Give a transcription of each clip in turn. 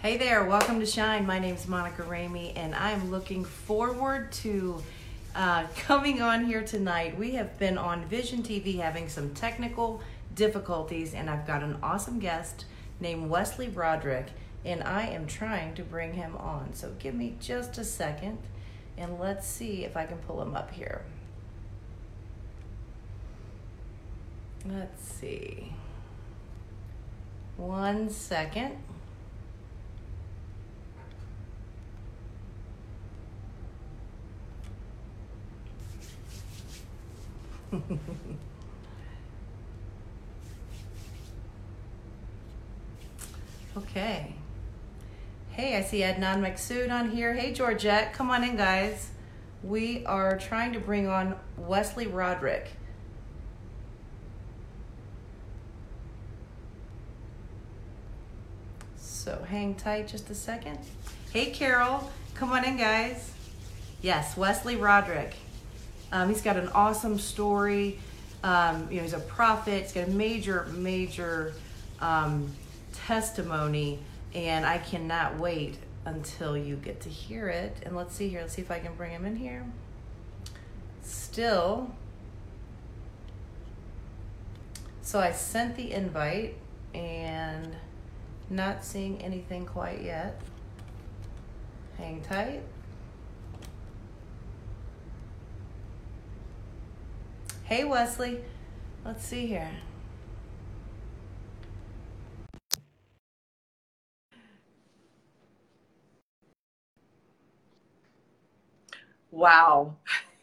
Hey there, welcome to Shine. My name is Monica Ramey, and I am looking forward to uh, coming on here tonight. We have been on Vision TV having some technical difficulties, and I've got an awesome guest named Wesley Broderick, and I am trying to bring him on. So give me just a second, and let's see if I can pull him up here. Let's see. One second. Okay. Hey, I see Adnan Maksud on here. Hey, Georgette, come on in, guys. We are trying to bring on Wesley Roderick. So hang tight just a second. Hey, Carol, come on in, guys. Yes, Wesley Roderick. Um, he's got an awesome story. Um, you know, he's a prophet. He's got a major, major um, testimony, and I cannot wait until you get to hear it. And let's see here. Let's see if I can bring him in here. Still. So I sent the invite and not seeing anything quite yet. Hang tight. Hey, Wesley. Let's see here. Wow.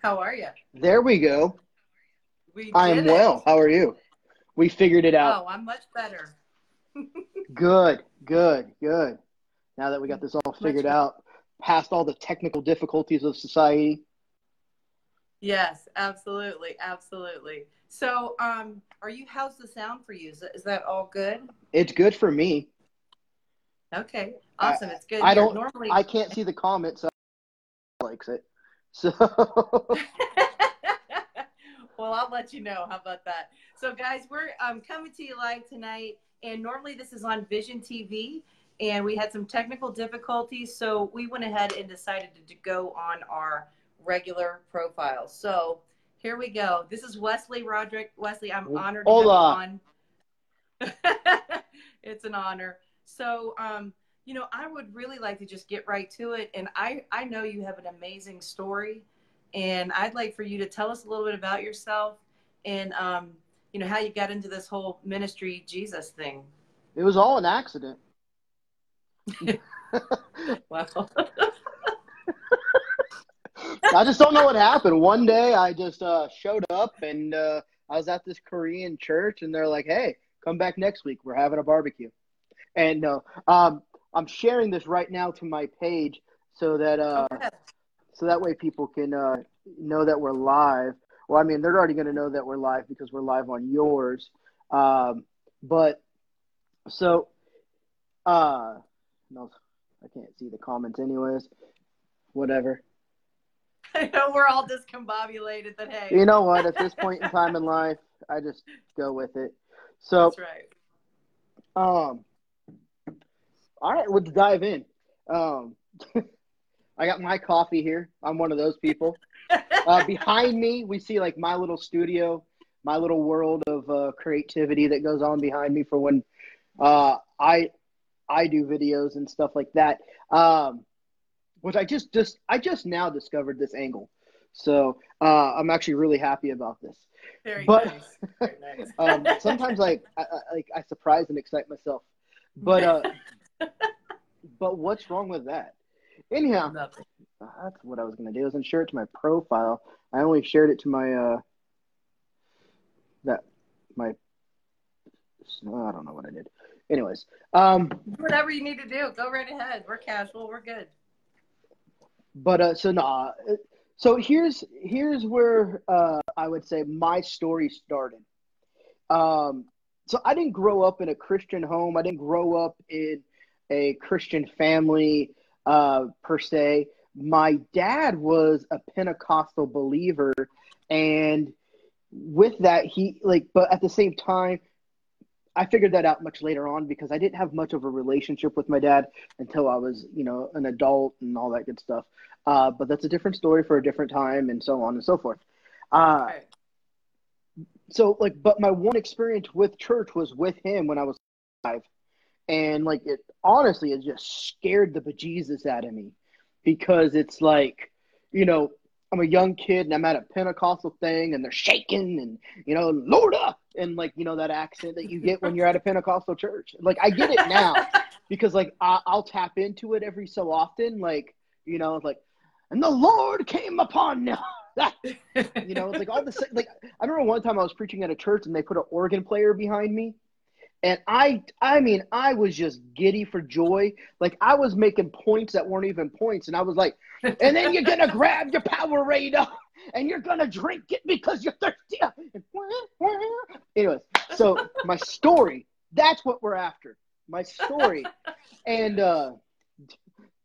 How are you? There we go. We I am it. well. How are you? We figured it out. Oh, I'm much better. Good, good, good. Now that we got this all figured out, past all the technical difficulties of society. Yes, absolutely, absolutely. So, um, are you? How's the sound for you? Is that, is that all good? It's good for me. Okay, awesome. it's good. I here. don't. normally. I can't see the comments. So I likes it. So well, I'll let you know. How about that? So, guys, we're um, coming to you live tonight, and normally this is on Vision TV, and we had some technical difficulties, so we went ahead and decided to, to go on our regular profile. So, here we go. This is Wesley Roderick. Wesley, I'm honored to have you on. it's an honor. So, um, you know, I would really like to just get right to it. And I, I know you have an amazing story, and I'd like for you to tell us a little bit about yourself and, um, you know, how you got into this whole ministry Jesus thing. it was all an accident. Wow. I just don't know what happened. One day I just uh, showed up and uh, I was at this Korean church and they're like, "Hey, come back next week. We're having a barbecue." And no, um, I'm sharing this right now to my page so that uh, Okay. so that way people can uh, know that we're live. Well, I mean, they're already going to know that we're live because we're live on yours. Um, but so, uh, no, I can't see the comments, anyways. Whatever. I know we're all discombobulated that, hey, You know what? At this point in time in life, I just go with it. So, that's right. um, all right, let's dive in. Um, I got my coffee here. I'm one of those people. Uh, behind me, we see like my little studio, my little world of uh, creativity that goes on behind me for when uh, I I do videos and stuff like that. Um, which I just just I just now discovered this angle, so uh, I'm actually really happy about this. Very But- nice. Very nice. Um, sometimes like I I- like I surprise and excite myself, but uh, but what's wrong with that? Anyhow, Nothing. that's what I was gonna do. I was gonna share it to my profile. I only shared it to my uh that my I don't know what I did. Anyways, um, Whatever you need to do, go right ahead. We're casual. We're good. but uh, so nah. So here's here's where uh, I would say my story started. Um, so I didn't grow up in a Christian home. I didn't grow up in a Christian family uh, per se. My dad was a Pentecostal believer, and with that, he like, but at the same time, I figured that out much later on because I didn't have much of a relationship with my dad until I was, you know, an adult and all that good stuff. Uh, but that's a different story for a different time and so on and so forth. Uh, Right. so like, but my one experience with church was with him when I was five, and like it honestly, it just scared the bejesus out of me because it's like, you know, I'm a young kid and I'm at a Pentecostal thing and they're shaking and you know, Lord up and like you know that accent that you get when you're at a Pentecostal church. Like I get it now because like I, I'll tap into it every so often. Like you know, like and the Lord came upon you. you know, it's like all the like. I remember one time I was preaching at a church and they put an organ player behind me, and I, I mean, I was just giddy for joy. Like I was making points that weren't even points, and I was like, and then you're gonna grab your Powerade up and you're gonna drink it because you're thirsty. Anyways, so my story. That's what we're after. My story, and uh,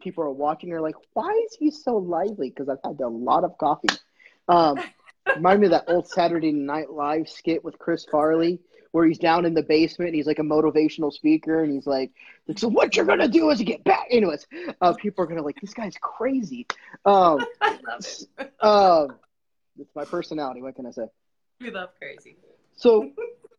people are watching. They're like, "Why is he so lively?" Because I've had a lot of coffee. Um, remind me of that old Saturday Night Live skit with Chris Farley, where he's down in the basement. And he's like a motivational speaker, and he's like, "So what you're gonna do is you get back." Anyways, uh, people are gonna like, "This guy's crazy." Um, I love it. uh, it's my personality. What can I say? We love crazy. So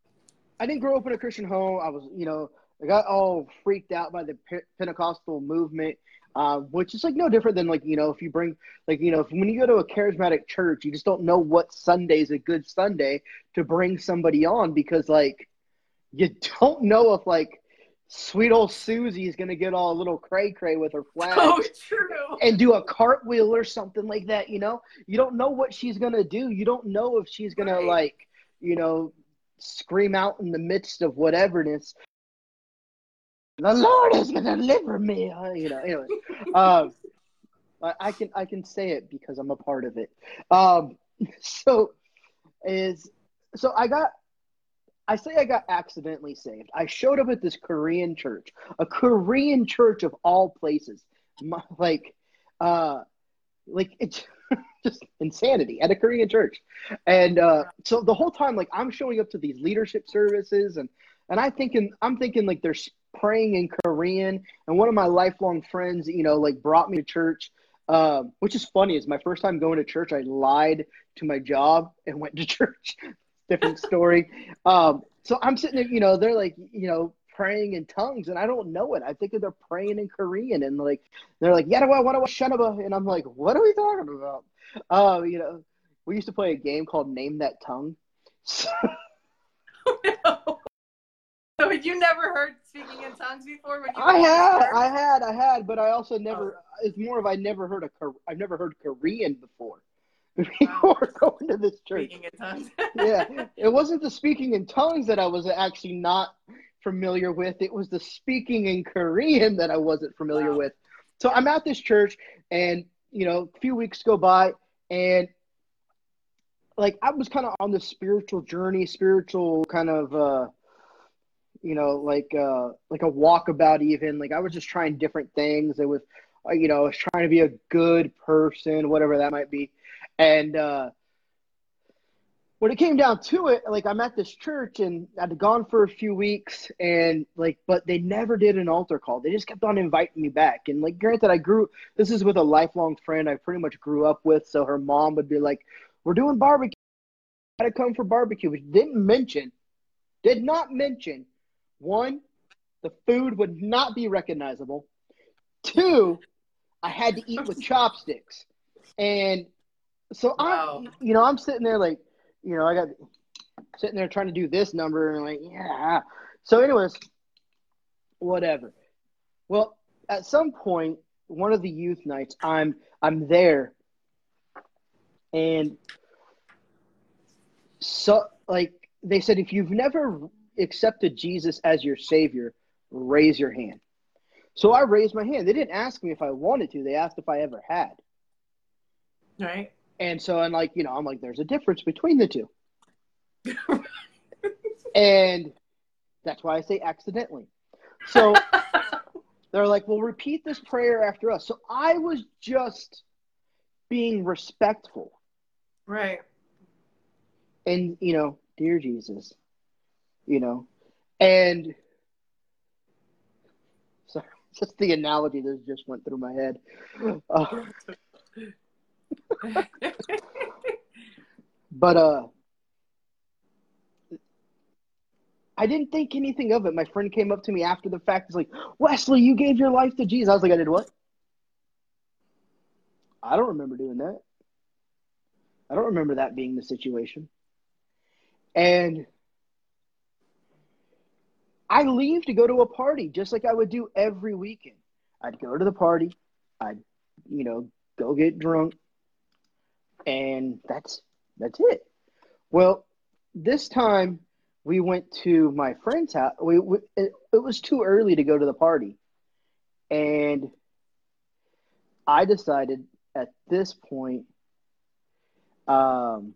I didn't grow up in a Christian home. I was, you know, I got all freaked out by the Pentecostal movement, uh, which is like no different than like, you know, if you bring, like, you know, if, when you go to a charismatic church, you just don't know what Sunday is a good Sunday to bring somebody on because, like, you don't know if, like, sweet old Susie is going to get all a little cray cray with her flags Oh, true. and do a cartwheel or something like that. You know, you don't know what she's gonna do. You don't know if she's gonna Right. like, you know, scream out in the midst of whateverness. The Lord is gonna deliver me. Uh, You know, anyway. um, I, I can I can say it because I'm a part of it. Um, so is so I got I say I got accidentally saved. I showed up at this Korean church, a Korean church of all places. My, like, uh, like it's just insanity at a Korean church. And uh, so the whole time, like, I'm showing up to these leadership services, and and I thinking I'm thinking like they're praying in Korean. And one of my lifelong friends, you know, like brought me to church. Um, which is funny is my first time going to church. I lied to my job and went to church. Different story. Um, so I'm sitting there, you know, they're like, you know, praying in tongues, and I don't know it. I think that they're praying in Korean, and like they're like, Yadawa, Wadawa, Shanaba, and I'm like, what are we talking about? Uh, you know, we used to play a game called Name That Tongue. So you never heard speaking in tongues before I had. I had, I had, but I also never. It's more of I never heard a, I've never heard Korean before. Before going to this church. speaking in tongues. yeah, it wasn't the speaking in tongues that I was actually not familiar with. It was the speaking in Korean that I wasn't familiar Wow. with. So I'm at this church, and you know, a few weeks go by, and like I was kind of on this spiritual journey, spiritual kind of, uh, you know, like uh, like a walkabout. Even like I was just trying different things. It was, uh, you know, I was trying to be a good person, whatever that might be, and. uh when it came down to it, like I'm at this church and I'd gone for a few weeks and like, but they never did an altar call. They just kept on inviting me back. And like, granted, I grew, this is with a lifelong friend I pretty much grew up with. So her mom would be like, we're doing barbecue. Gotta come for barbecue. Which didn't mention, did not mention one, the food would not be recognizable. Two, I had to eat with chopsticks. And so Wow. I'm, you know, I'm sitting there like, you know, I got sitting there trying to do this number and like, yeah. So, anyways, whatever. Well, at some point, one of the youth nights, I'm I'm there, and so like they said, if you've never accepted Jesus as your savior, raise your hand. So I raised my hand. They didn't ask me if I wanted to. They asked if I ever had. Right? And so I'm like, you know, I'm like, there's a difference between the two. and that's why I say accidentally. So they're like, well, repeat this prayer after us. So I was just being respectful. right. And, you know, dear Jesus, you know, And sorry, just the analogy that just went through my head. Uh, but uh, I didn't think anything of it. My friend came up to me after the fact. He's like, Wesley, you gave your life to Jesus. I was like, I did what? I don't remember doing that. I don't remember that being the situation. And I leave to go to a party just like I would do every weekend. I'd go to the party, I'd, you know, go get drunk, and that's that's it. Well, this time we went to my friend's house. We, we it, it was too early to go to the party, and I decided at this point, um,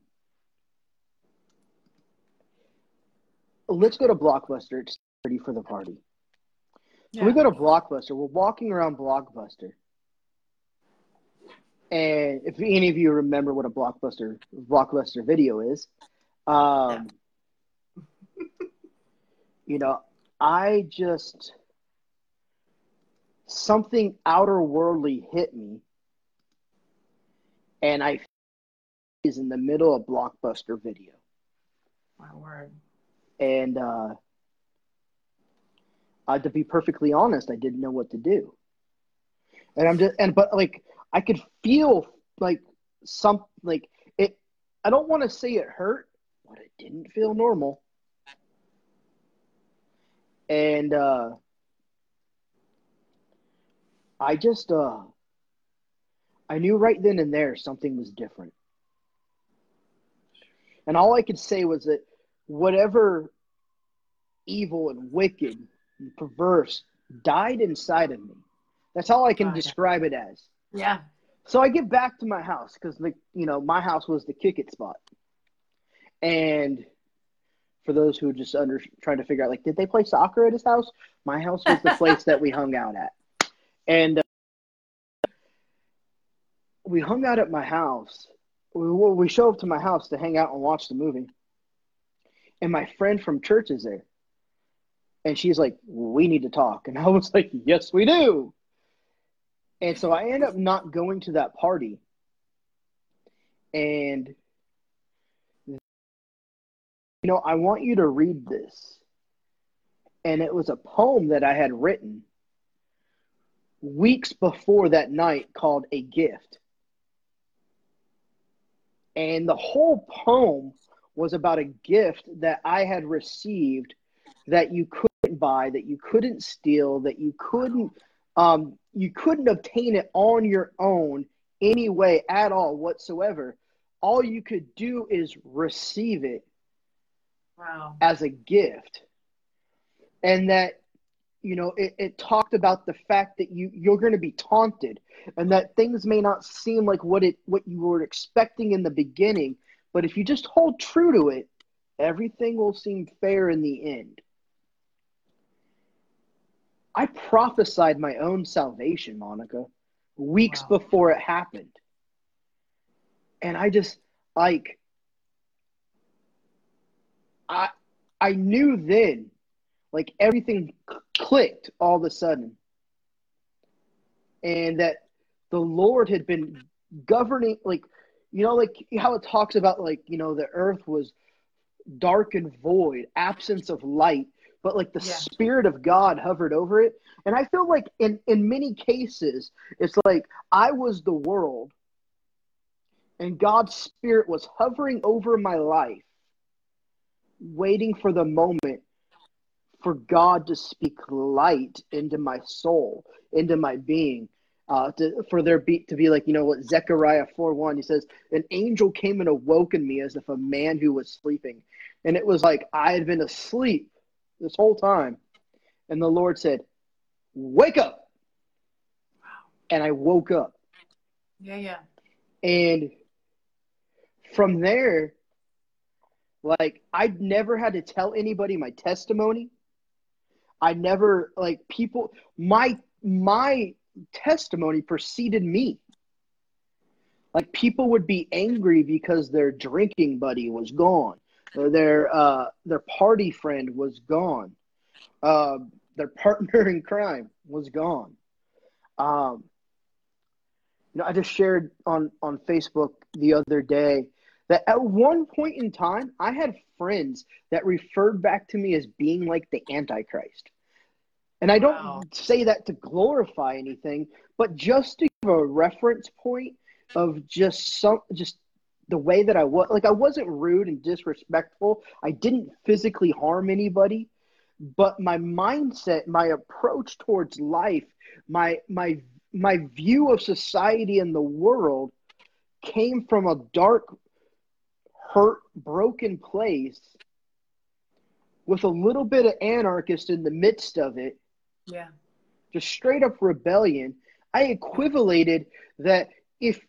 let's go to Blockbuster. It's ready for the party. So we go to Blockbuster. We're walking around Blockbuster. And if any of you remember what a Blockbuster Blockbuster video is, um, you know, I just something outer worldly hit me and I is in the middle of blockbuster video. My word. And uh, uh, to be perfectly honest, I didn't know what to do. And I'm just and but like I could feel like some like it. I don't want to say it hurt, but it didn't feel normal. And uh, I just uh, I knew right then and there something was different. And all I could say was that whatever evil and wicked and perverse died inside of me. That's all I can describe it as. Yeah. So I get back to my house because, like, you know, my house was the kick it spot. And for those who are just under trying to figure out, like, did they play soccer at his house? My house was the place that we hung out at. And uh, we hung out at my house. We, we show up to my house to hang out and watch the movie. And my friend from church is there. And she's like, We need to talk. And I was like, Yes, we do. And so I end up not going to that party. And, you know, I want you to read this. And it was a poem that I had written weeks before that night called A Gift. And the whole poem was about a gift that I had received that you couldn't buy, that you couldn't steal, that you couldn't um, you couldn't obtain it on your own anyway at all whatsoever. All you could do is receive it wow. as a gift. And that you know it, it talked about the fact that you you're going to be taunted and that things may not seem like what it what you were expecting in the beginning but if you just hold true to it everything will seem fair in the end i prophesied my own salvation monica weeks wow. before it happened and i just like i i knew then like everything clicked all of a sudden. And that the Lord had been governing, like, you know, like how it talks about, like, you know, the earth was dark and void, absence of light, but like the yeah. Spirit of God hovered over it. And I feel like in, in many cases, it's like I was the world and God's Spirit was hovering over my life, waiting for the moment for God to speak light into my soul, into my being. Uh, to, for there be to be like you know what Zechariah four one he says an angel came and awoken me as if a man who was sleeping, and it was like I had been asleep this whole time, and the Lord said, "Wake up!" And I woke up. Yeah, yeah. And from there, like I'd never had to tell anybody my testimony. I never like people my my testimony preceded me. Like people would be angry because their drinking buddy was gone their uh their party friend was gone. Uh, their partner in crime was gone. Um, you know, I just shared on on Facebook the other day that at one point in time, I had friends that referred back to me as being like the Antichrist. And I don't wow. say that to glorify anything, but just to give a reference point of just some just the way that I was like I wasn't rude and disrespectful. I didn't physically harm anybody, but my mindset, my approach towards life, my my my view of society and the world came from a dark hurt broken place with a little bit of anarchist in the midst of it. Yeah. Just straight up rebellion. I equivalated that if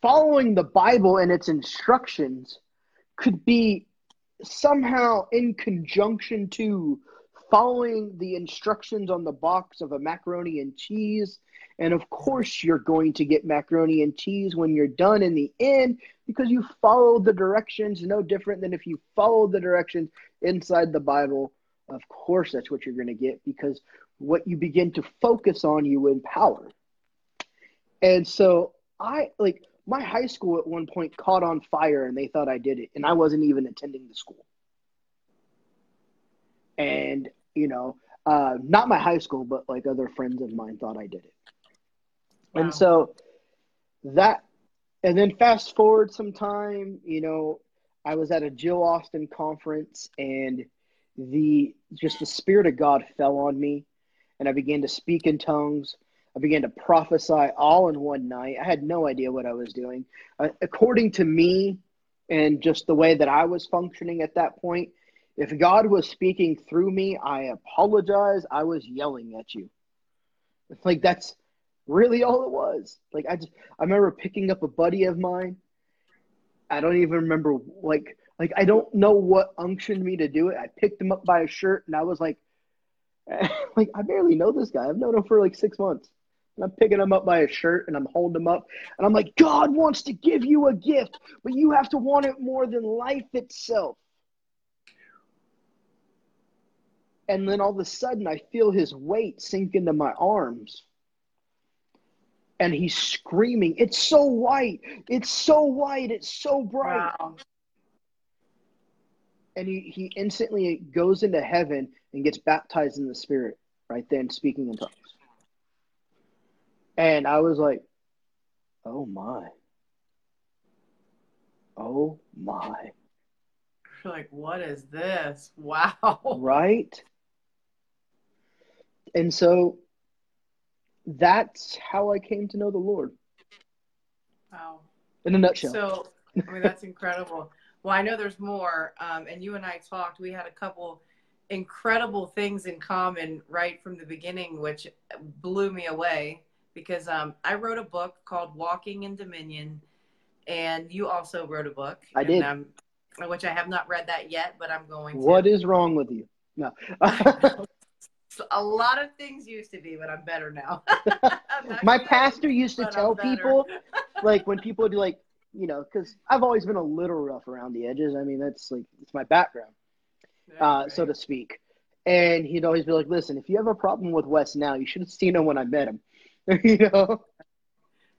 following the Bible and its instructions could be somehow in conjunction to following the instructions on the box of a macaroni and cheese. And of course, you're going to get macaroni and cheese when you're done in the end because you followed the directions, no different than if you followed the directions inside the Bible. Of course, that's what you're going to get because what you begin to focus on, you empower. And so I like my high school at one point caught on fire and they thought I did it, and I wasn't even attending the school. And, you know, uh, not my high school, but like other friends of mine thought I did it. Wow. And so that, and then fast forward some time, you know, I was at a Jill Austin conference and the just the spirit of God fell on me and I began to speak in tongues I began to prophesy all in one night. I had no idea what I was doing. Uh, according to me and just the way that I was functioning at that point, if God was speaking through me, I apologize. I was yelling at you. It's Like that's really all it was. Like I just I remember picking up a buddy of mine. I don't even remember like like I don't know what unctioned me to do it. I picked him up by a shirt and I was like like I barely know this guy. I've known him for like 6 months. And I'm picking him up by his shirt and I'm holding him up. And I'm like, God wants to give you a gift, but you have to want it more than life itself. And then all of a sudden, I feel his weight sink into my arms. And he's screaming, It's so white. It's so white. It's so bright. Wow. And he, he instantly goes into heaven and gets baptized in the spirit right then, speaking in tongues. And I was like, oh my. Oh my. You're like, what is this? Wow. Right? And so that's how I came to know the Lord. Wow. In a nutshell. So, I mean, that's incredible. Well, I know there's more. Um, and you and I talked, we had a couple incredible things in common right from the beginning, which blew me away because um, I wrote a book called Walking in Dominion, and you also wrote a book. I did. Um, which I have not read that yet, but I'm going to. What is wrong with you? No. a lot of things used to be, but I'm better now. My pastor used to tell people, like when people would be like, you know, because I've always been a little rough around the edges. I mean, that's like it's my background, yeah, uh, right. so to speak. And he'd always be like, "Listen, if you have a problem with Wes now, you should have seen him when I met him." you know.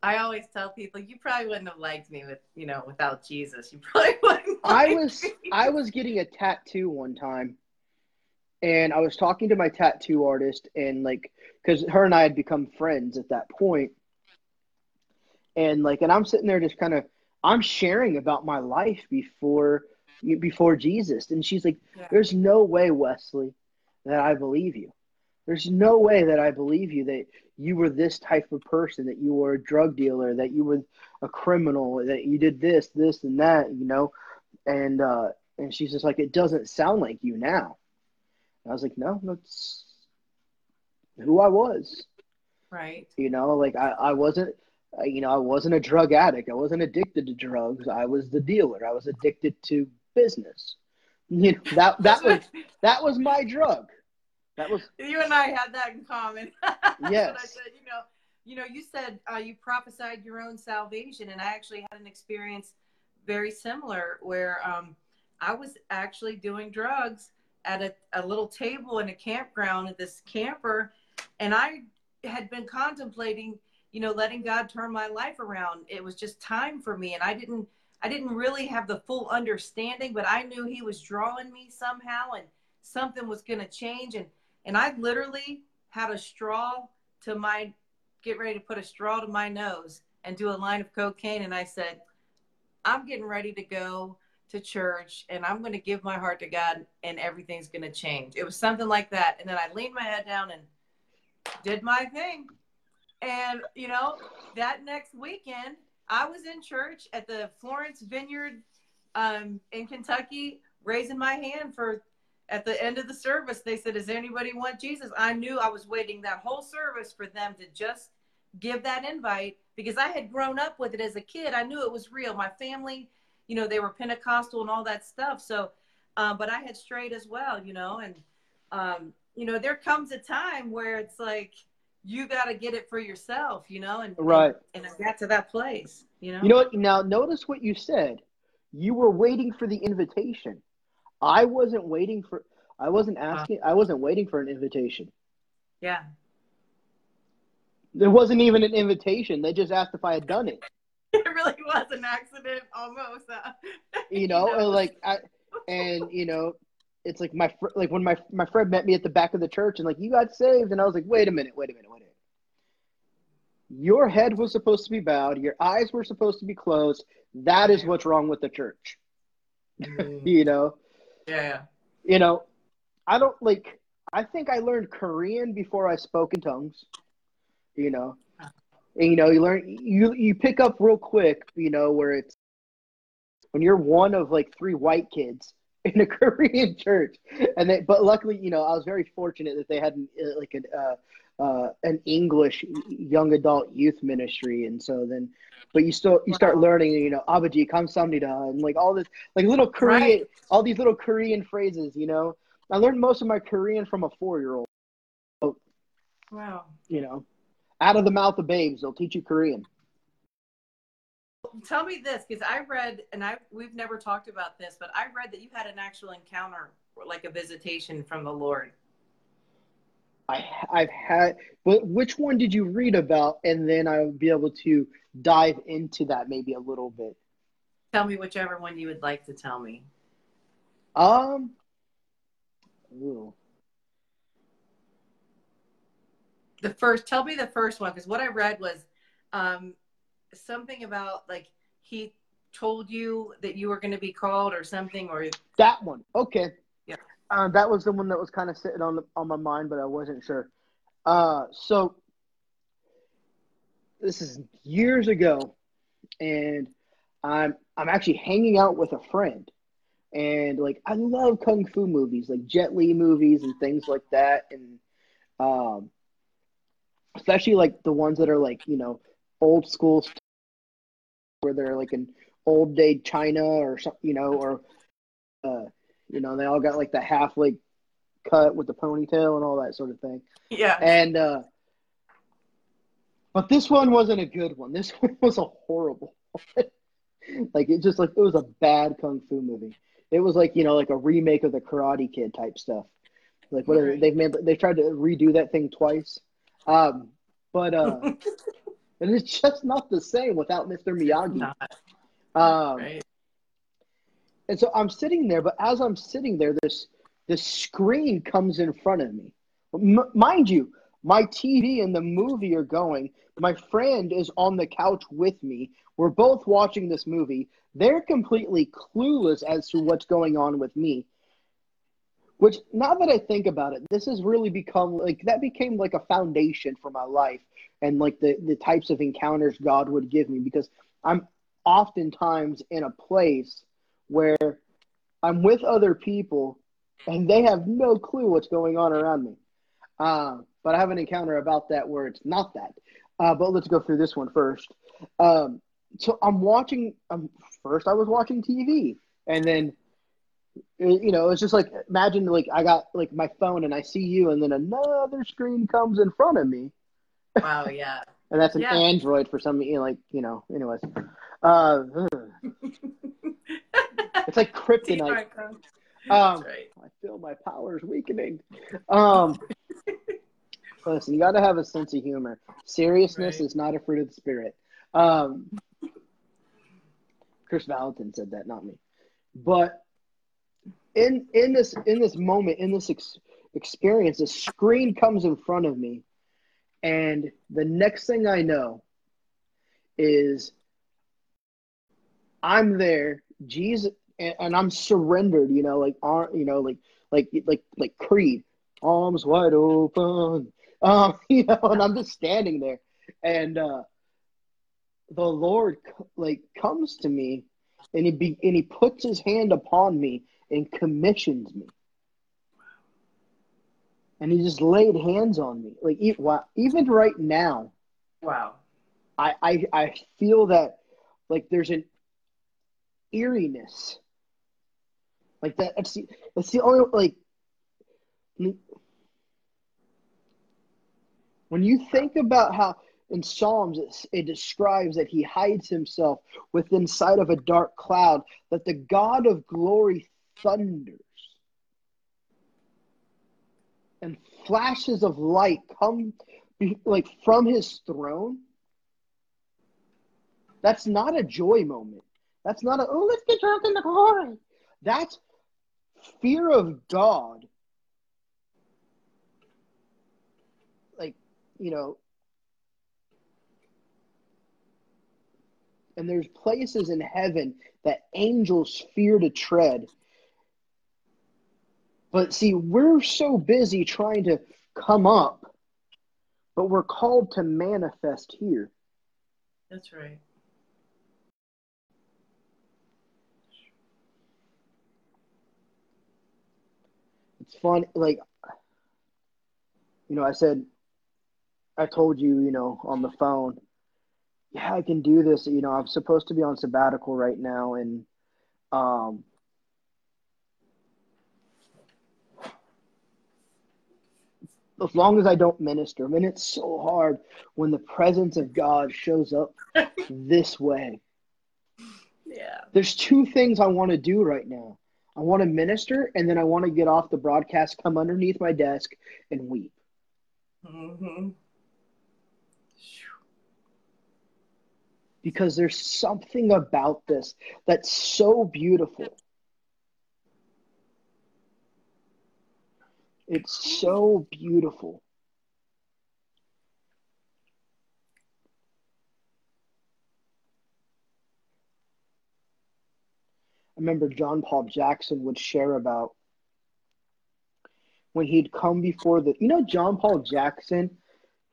I always tell people you probably wouldn't have liked me with you know without Jesus. You probably wouldn't. I was me. I was getting a tattoo one time, and I was talking to my tattoo artist, and like because her and I had become friends at that point, and like and I'm sitting there just kind of I'm sharing about my life before before Jesus, and she's like, yeah. "There's no way, Wesley, that I believe you." There's no way that I believe you that you were this type of person, that you were a drug dealer, that you were a criminal, that you did this, this, and that, you know. And uh, and she's just like, it doesn't sound like you now. And I was like, no, that's who I was. Right. You know, like I, I wasn't, you know, I wasn't a drug addict. I wasn't addicted to drugs. I was the dealer. I was addicted to business. You know, that that was that was my drug. That was you and I had that in common. yes. I said, you know, you know, you said uh, you prophesied your own salvation, and I actually had an experience very similar where um, I was actually doing drugs at a, a little table in a campground at this camper, and I had been contemplating, you know, letting God turn my life around. It was just time for me, and I didn't I didn't really have the full understanding, but I knew He was drawing me somehow, and something was going to change. And and I literally had a straw to my get ready to put a straw to my nose and do a line of cocaine, and I said, I'm getting ready to go to church and I'm going to give my heart to God and everything's going to change. It was something like that. And then I leaned my head down and did my thing. And, you know, that next weekend, I was in church at the Florence Vineyard um, in Kentucky, raising my hand for at the end of the service. They said, Does anybody want Jesus? I knew I was waiting that whole service for them to just give that invite because I had grown up with it as a kid. I knew it was real. My family, you know, they were Pentecostal and all that stuff. So, um, but I had strayed as well, you know, and, um, you know, there comes a time where it's like, you got to get it for yourself, you know, and right. And, and I got to that place, you know. You know what? Now notice what you said. You were waiting for the invitation. I wasn't waiting for. I wasn't asking. I wasn't waiting for an invitation. Yeah. There wasn't even an invitation. They just asked if I had done it. It really was an accident, almost. Uh, you know, you know? like I, and you know, it's like my fr- like when my my friend met me at the back of the church and like you got saved, and I was like, wait a minute, wait a minute, wait a minute. Your head was supposed to be bowed. Your eyes were supposed to be closed. That is what's wrong with the church. Mm. you know. Yeah. You know, I don't like. I think I learned Korean before I spoke in tongues you know. And, you know, you learn you you pick up real quick, you know, where it's when you're one of like three white kids in a Korean church, and they, but luckily, you know, I was very fortunate that they had an, uh, like a uh, uh, an English young adult youth ministry, and so then, but you still you start learning, you know, abaji kamsamnida, and like all this, like little Korean, right. all these little Korean phrases, you know. I learned most of my Korean from a four year old. Wow. You know out of the mouth of babes. They'll teach you Korean. Tell me this, because I read, and I we've never talked about this, but I read that you had an actual encounter, like a visitation from the Lord. I I've had, but which one did you read about? And then I'll be able to dive into that maybe a little bit. Tell me whichever one you would like to tell me. Um. Ooh. the first tell me the first one because what i read was um, something about like he told you that you were going to be called or something or that one okay uh, that was the one that was kind of sitting on the, on my mind but i wasn't sure. Uh, so this is years ago and i'm i'm actually hanging out with a friend. And like i love kung fu movies like jet li movies and things like that. And um especially like the ones that are like you know old school where they're like an old day China or something, you know, or uh, you know, they all got like the half like cut with the ponytail and all that sort of thing. Yeah. And uh but this one wasn't a good one. This one was a horrible like it just like it was a bad kung fu movie. It was like, you know, like a remake of the Karate Kid type stuff. Like whatever right. they've made they've tried to redo that thing twice. Um, but uh, and it's just not the same without Mr. Miyagi. Um, right. And so I'm sitting there, but as I'm sitting there, this this screen comes in front of me. M- mind you, my TV and the movie are going. My friend is on the couch with me. We're both watching this movie. They're completely clueless as to what's going on with me. Which now that I think about it, this has really become like that became like a foundation for my life and like the the types of encounters God would give me because I'm oftentimes in a place where I'm with other people and they have no clue what's going on around me. Uh, but I have an encounter about that where it's not that. Uh, but let's go through this one first. Um, so I'm watching. Um, first, I was watching TV, and then you know, it's just like imagine like I got like my phone and I see you, and then another screen comes in front of me. Wow, yeah. and that's an yeah. Android for some, you know, like you know. Anyways, uh, it's like kryptonite. Um, right. I feel my powers weakening. Um, listen, you got to have a sense of humor. Seriousness Right. is not a fruit of the spirit. Um, Chris Vallotton said that, not me. But in in this in this moment, in this ex- experience, a screen comes in front of me, and the next thing I know is I'm there, Jesus, and, and I'm surrendered. You know, like ar- you know, like like like like Creed, arms wide open. Um, you know, and I'm just standing there, and uh, the Lord like comes to me, and he be, and he puts his hand upon me and commissions me. And he just laid hands on me, like even right now, Wow. I, I I feel that like there's an eeriness. Like that that's the that's the only like when you think about how in Psalms it, it describes that he hides himself within sight of a dark cloud, that the God of glory thunders and flashes of light come like from his throne. That's not a joy moment. That's not a, oh, let's get drunk in the glory. That's fear of God. Like, you know, and there's places in heaven that angels fear to tread. But see, we're so busy trying to come up, but we're called to manifest here. That's right. It's fun like you know i said i told you you know on the phone yeah i can do this you know i'm supposed to be on sabbatical right now and um as long as i don't minister I mean it's so hard when the presence of god shows up this way Yeah. there's two things i want to do right now i want to minister and then i want to get off the broadcast come underneath my desk and weep Mm-hmm. because there's something about this that's so beautiful. It's so beautiful. Remember John Paul Jackson would share about when he'd come before the, you know, John Paul Jackson,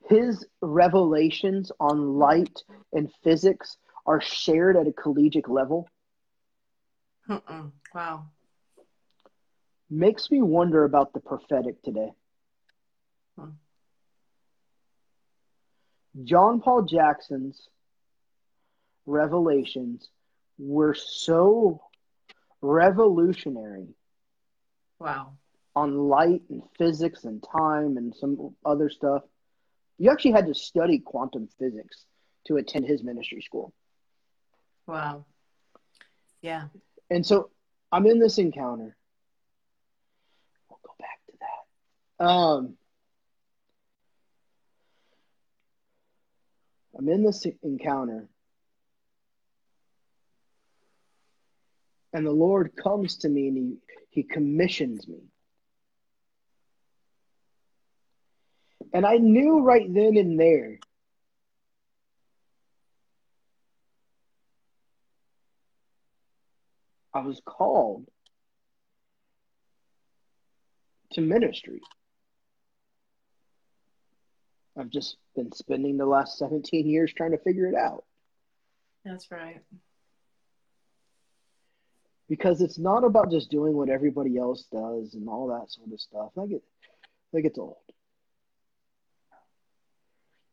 his revelations on light and physics are shared at a collegiate level. Mm-mm. Wow. Makes me wonder about the prophetic today. Hmm. John Paul Jackson's revelations were so revolutionary Wow. on light and physics and time and some other stuff. You actually had to study quantum physics to attend his ministry school. Wow. Yeah. And so I'm in this encounter. We'll go back to that. Um, I'm in this encounter. And the Lord comes to me and he, he commissions me. And I knew right then and there I was called to ministry. I've just been spending the last 17 years trying to figure it out That's right. Because it's not about just doing what everybody else does and all that sort of stuff. Like get, I get old,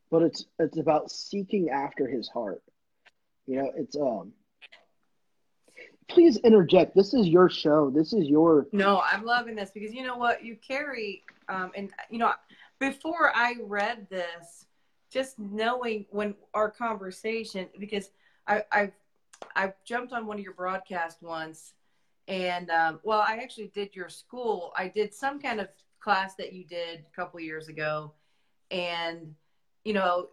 but it's it's about seeking after His heart. You know, it's um. Please interject. This is your show. This is your No, I'm loving this because you know what you carry, um, and you know, before I read this, just knowing when our conversation, because I, I've I've jumped on one of your broadcasts once, And um, well, I actually did your school. I did some kind of class that you did a couple years ago, and you know,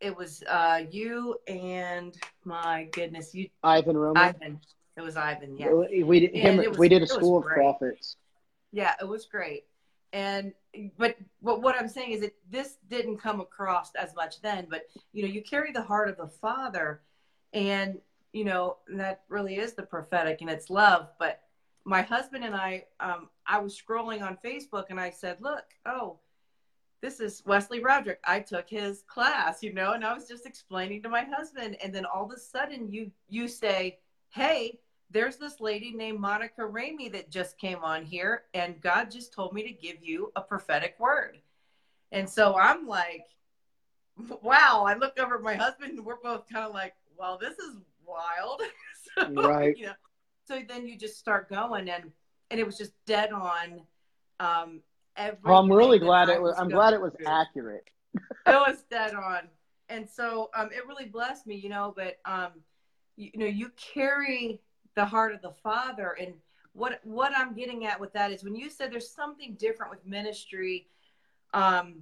it was uh, you and my goodness, you Ivan Roman. Ivan. It was Ivan. Yeah. We did him. Was- we did a school of prophets. Yeah, it was great. And but but what I'm saying is that this didn't come across as much then, but you know, you carry the heart of the Father and you know, that really is the prophetic and it's love. But my husband and I um I was scrolling on Facebook and I said, Look, oh, this is Wesley Roderick. I took his class, you know, and I was just explaining to my husband, and then all of a sudden you you say, Hey, there's this lady named Monica Ramey that just came on here, and God just told me to give you a prophetic word. And so I'm like, wow. I look over at my husband, and we're both kind of like, well, this is wild. so, Right. You know, so then you just start going, and and it was just dead on. Um, Well, I'm really glad it was. I'm glad it was through accurate. it was dead on and so um, it really blessed me you know but um, you, you know you carry the heart of the father and what what i'm getting at with that is when you said there's something different with ministry um,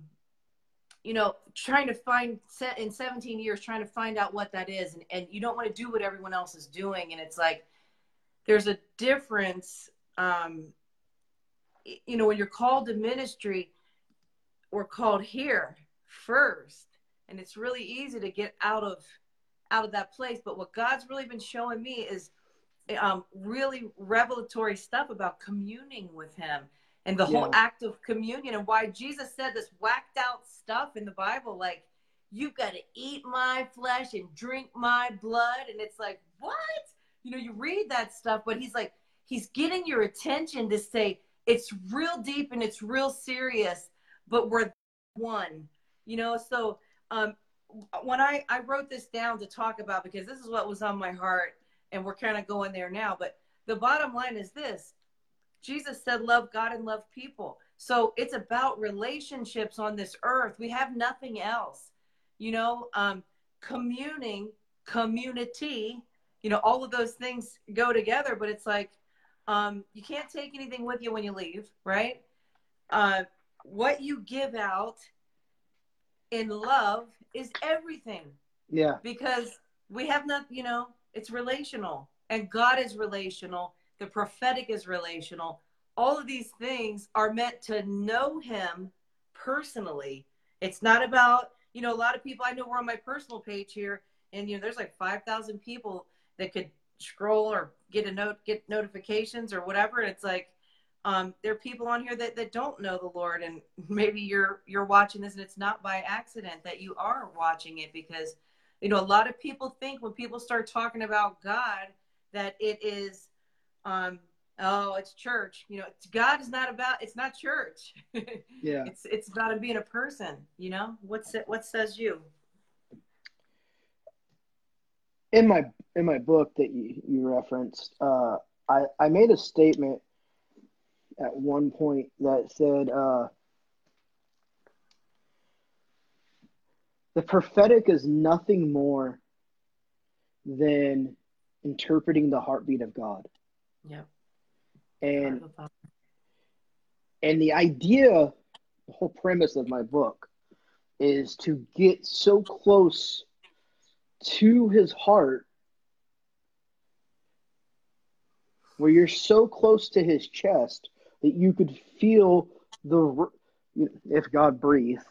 you know trying to find in 17 years trying to find out what that is and, and you don't want to do what everyone else is doing and it's like there's a difference um, you know when you're called to ministry we're called here first and it's really easy to get out of out of that place but what god's really been showing me is um, really revelatory stuff about communing with him and the whole act of communion and why jesus said this whacked out stuff in the bible like you've got to eat my flesh and drink my blood. And it's like what? You know you read that stuff but he's like he's getting your attention to say it's real deep and it's real serious but we're one you know? So um when i i wrote this down to talk about because this is what was on my heart and we're kind of going there now but the bottom line is this jesus said love god and love people. So it's about relationships on this earth. We have nothing else. You know um communing community you know all of those things go together but it's like um you can't take anything with you when you leave right? Uh what you give out in love is everything. Yeah. because we have not you know it's relational and god is relational the prophetic is relational. All of these things are meant to know him personally. It's not about you know a lot of people i know we're on my personal page here and you know there's like 5000 people that could scroll or get a note get notifications or whatever and it's like um, there are people on here that, that don't know the lord and maybe you're you're watching this and it's not by accident that you are watching it because you know a lot of people think when people start talking about god that it is um oh it's church. You know it's, god is not about it's not church. Yeah. it's it's about being a person you know? What's it what says you? In my in my book that you, you referenced, uh, I I made a statement at one point that said uh, the prophetic is nothing more than interpreting the heartbeat of God, Yep. and and the idea, the whole premise of my book, is to get so close to His heart where you're so close to his chest that you could feel the if God breathed.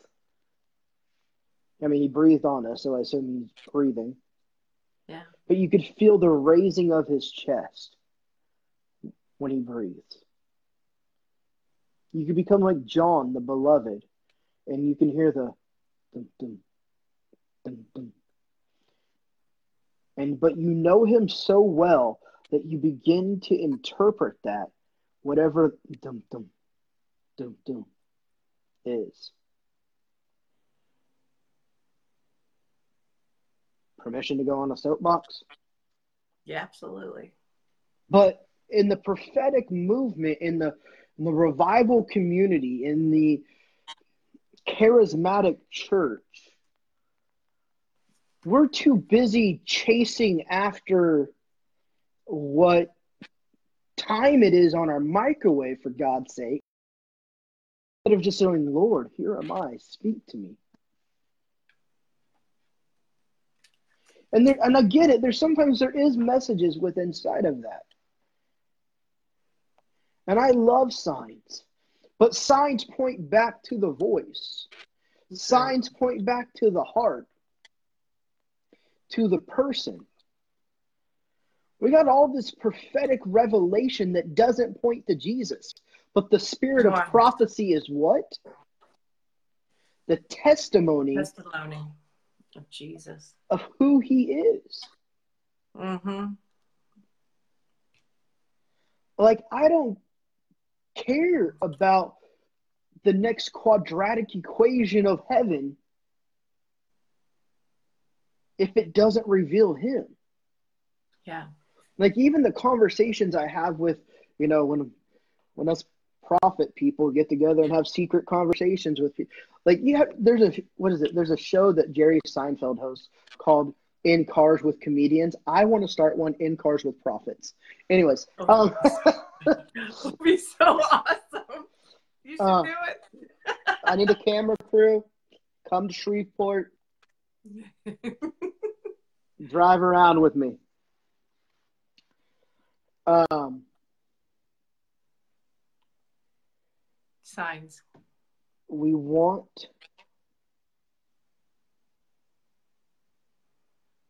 I mean, he breathed on us, so I assume he's breathing. Yeah. But you could feel the raising of his chest when he breathes. You can become like John, the beloved, and you can hear the dum, dum, dum, dum. and but you know him so well that you begin to interpret that whatever dum dum dum dum is. Permission to go on a soapbox? yeah absolutely But in the prophetic movement, in the in the revival community, in the charismatic church, we're too busy chasing after what time it is on our microwave, for God's sake, instead of just saying, Lord, here am I, speak to me. And there, and I get it. There's sometimes there is messages with inside of that. And I love signs. But signs point back to the voice. Signs point back to the heart, to the person. We got all this prophetic revelation that doesn't point to Jesus. But the spirit of prophecy is what? The testimony, testimony of Jesus, of who he is. Mm-hmm. Like, I don't care about the next quadratic equation of heaven if it doesn't reveal him. Yeah. Like even the conversations I have with, you know, when when us prophet people get together and have secret conversations with people. Like you have there's a what is it? There's a show that Jerry Seinfeld hosts called In Cars with Comedians. I want to start one in cars with prophets. Anyways, oh, um be so awesome. You should uh, do it. I need a camera crew. Come to Shreveport. Drive around with me. Um, Signs. We want.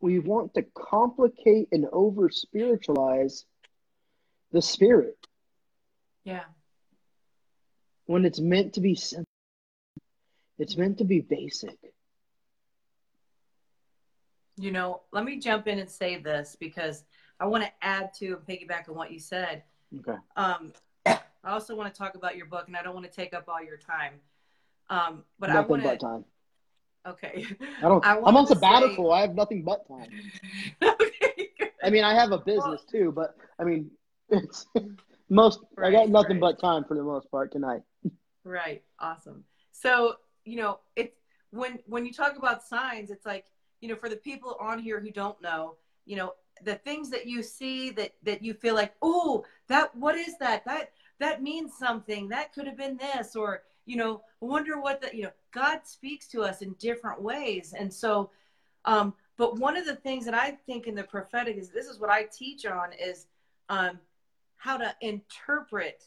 We want to complicate and over spiritualize the spirit. Yeah. When it's meant to be simple, it's meant to be basic. You know, let me jump in and say this because I want to add to and piggyback on what you said. Okay. Um, I also want to talk about your book, and I don't want to take up all your time. Um, but nothing I want time. Okay. I don't. I am on sabbatical. Say... I have nothing but time. okay. Good. I mean, I have a business well, too, but I mean, it's most. Right, I got nothing right. but time for the most part tonight. Right. Awesome. So you know, it's when when you talk about signs, it's like you know, for the people on here who don't know, you know, the things that you see that that you feel like, oh, that what is that? That that means something. That could have been this, or you know, wonder what the you know. God speaks to us in different ways, and so. Um, but one of the things that I think in the prophetic is this is what I teach on is um, how to interpret.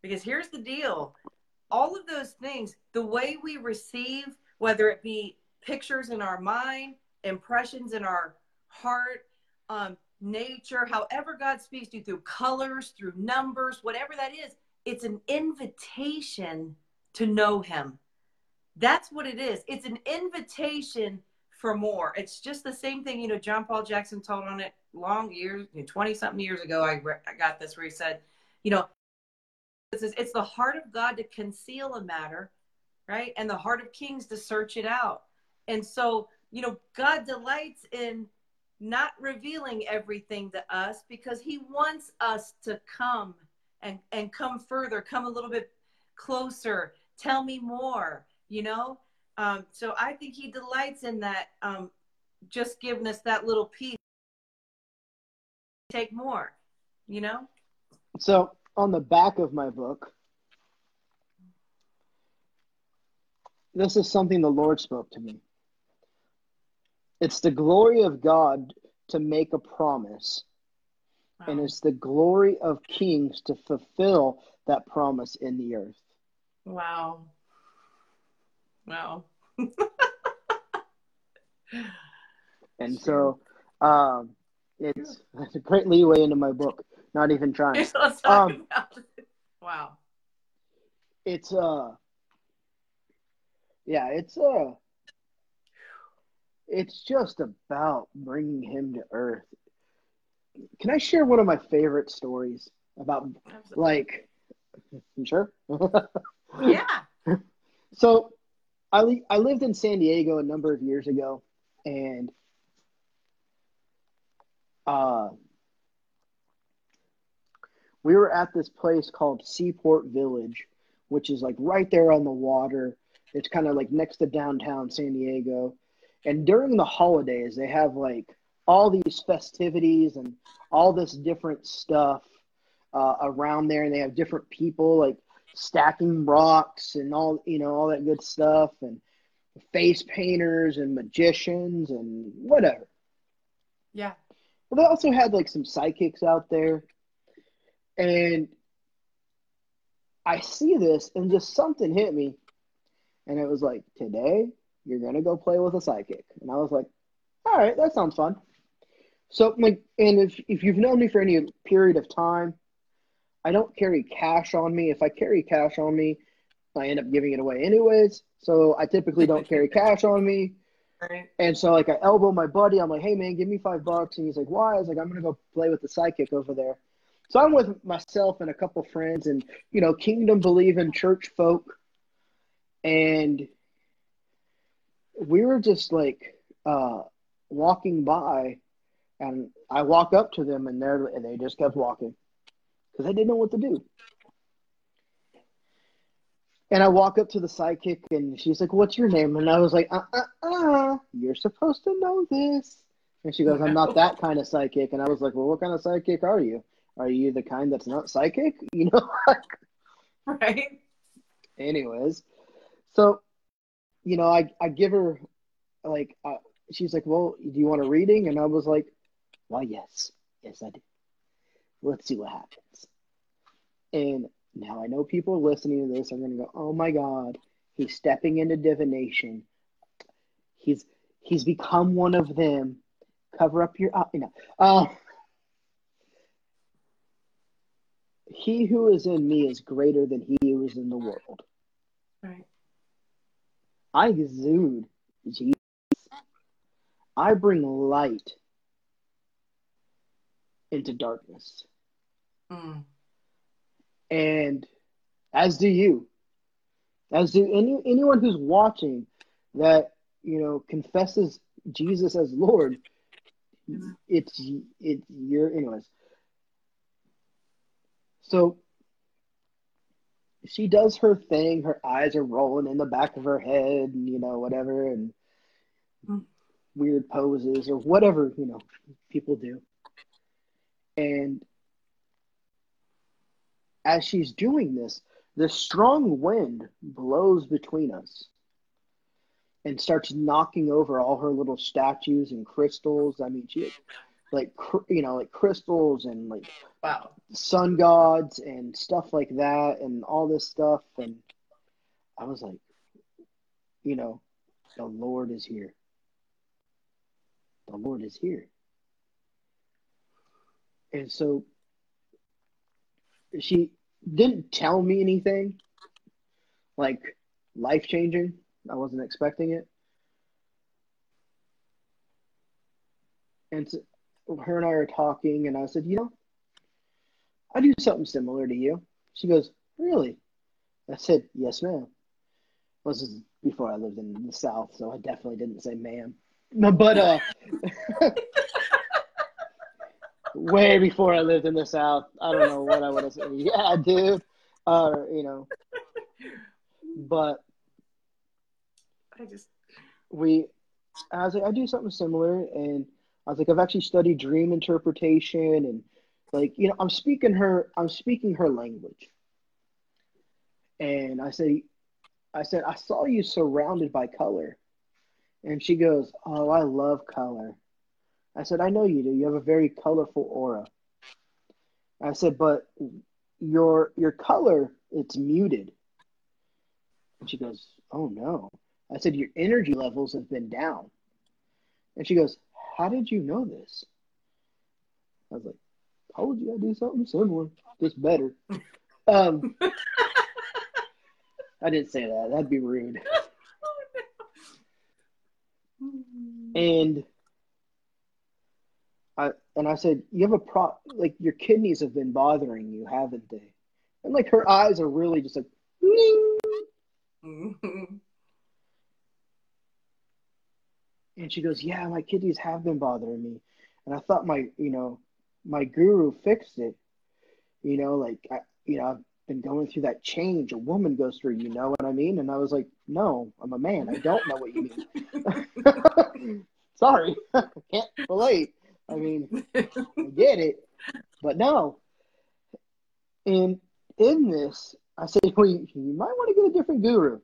Because here's the deal all of those things, the way we receive, whether it be pictures in our mind, impressions in our heart, um, nature, however God speaks to you through colors, through numbers, whatever that is, it's an invitation to know Him. That's what it is. It's an invitation for more. It's just the same thing, you know, John Paul Jackson told on it long years, 20 something years ago. I, re- I got this where he said, you know, it's, it's the heart of God to conceal a matter, right? And the heart of kings to search it out. And so, you know, God delights in not revealing everything to us because he wants us to come and and come further come a little bit closer tell me more you know um, so i think he delights in that um, just giving us that little piece take more you know so on the back of my book this is something the lord spoke to me it's the glory of God to make a promise, wow. and it's the glory of kings to fulfill that promise in the earth. Wow. Wow. and so um, it's, it's a great leeway into my book. Not even trying. Um, wow. It's uh yeah, it's uh it's just about bringing him to earth. Can I share one of my favorite stories about Absolutely. like sure? yeah. So I li- I lived in San Diego a number of years ago and uh we were at this place called Seaport Village, which is like right there on the water. It's kind of like next to downtown San Diego and during the holidays, they have like all these festivities and all this different stuff uh, around there, and they have different people like stacking rocks and all you know all that good stuff, and face painters and magicians and whatever. Yeah. But they also had like some psychics out there, and I see this, and just something hit me, and it was like, today you're gonna go play with a psychic, and I was like, all right, that sounds fun. So, like, and if if you've known me for any period of time, I don't carry cash on me. If I carry cash on me, I end up giving it away anyways. So I typically don't carry cash on me. Right. And so like I elbow my buddy, I'm like, hey man, give me five bucks. And he's like, why? I was like, I'm gonna go play with the psychic over there. So I'm with myself and a couple friends and you know, kingdom believing church folk. And we were just like uh walking by and I walk up to them and they're and they just kept walking because I didn't know what to do. And I walk up to the psychic and she's like, What's your name? And I was like, Uh uh uh, you're supposed to know this. And she goes, I'm not that kind of psychic. And I was like, Well, what kind of psychic are you? Are you the kind that's not psychic? You know? right. Anyways, so, you know, I, I give her, like, uh, she's like, Well, do you want a reading? And I was like, Why, yes. Yes, I do. Let's see what happens. And now I know people listening to this are going to go, "Oh my God, he's stepping into divination. He's he's become one of them. Cover up your eye." You know, uh, he who is in me is greater than he who is in the world. Right. I exude Jesus. I bring light into darkness. Mm. And as do you. As do any anyone who's watching that you know confesses jesus as lord it's it's you're anyways. So she does her thing. Her eyes are rolling in the back of her head and you know whatever and weird poses or whatever you know people do. And as she's doing this, the strong wind blows between us and starts knocking over all her little statues and crystals. I mean, she like you know like crystals and like Wow. sun gods and stuff like that and all this stuff and I was like, you know, the Lord is here. The Lord is here. And so she didn't tell me anything like life changing. I wasn't expecting it. And so her and I are talking, and I said, You know, I do something similar to you. She goes, Really? I said, Yes, ma'am. This is before I lived in the South, so I definitely didn't say ma'am. No, but uh, way before I lived in the South. I don't know what I would have said. Yeah, dude. Uh, you know, but I just we, I was like, I do something similar, and I was like, I've actually studied dream interpretation, and like, you know, I'm speaking her, I'm speaking her language, and I say, I said, I saw you surrounded by color, and she goes, Oh, I love color. I said, I know you do. You have a very colorful aura. I said, but your your color, it's muted. And she goes, Oh no. I said, Your energy levels have been down. And she goes, How did you know this? I was like, Told you I'd do something similar, just better. Um I didn't say that. That'd be rude. And I and I said, "You have a pro like your kidneys have been bothering you, haven't they?" And like her eyes are really just like, and she goes, "Yeah, my kidneys have been bothering me." And I thought my, you know, my guru fixed it. You know, like I, you know, I've been going through that change a woman goes through. You know what I mean? And I was like, "No, I'm a man. I don't know what you mean." Sorry, can't relate. I mean, I get it, but no. And in this, I said, well, you, you might want to get a different guru.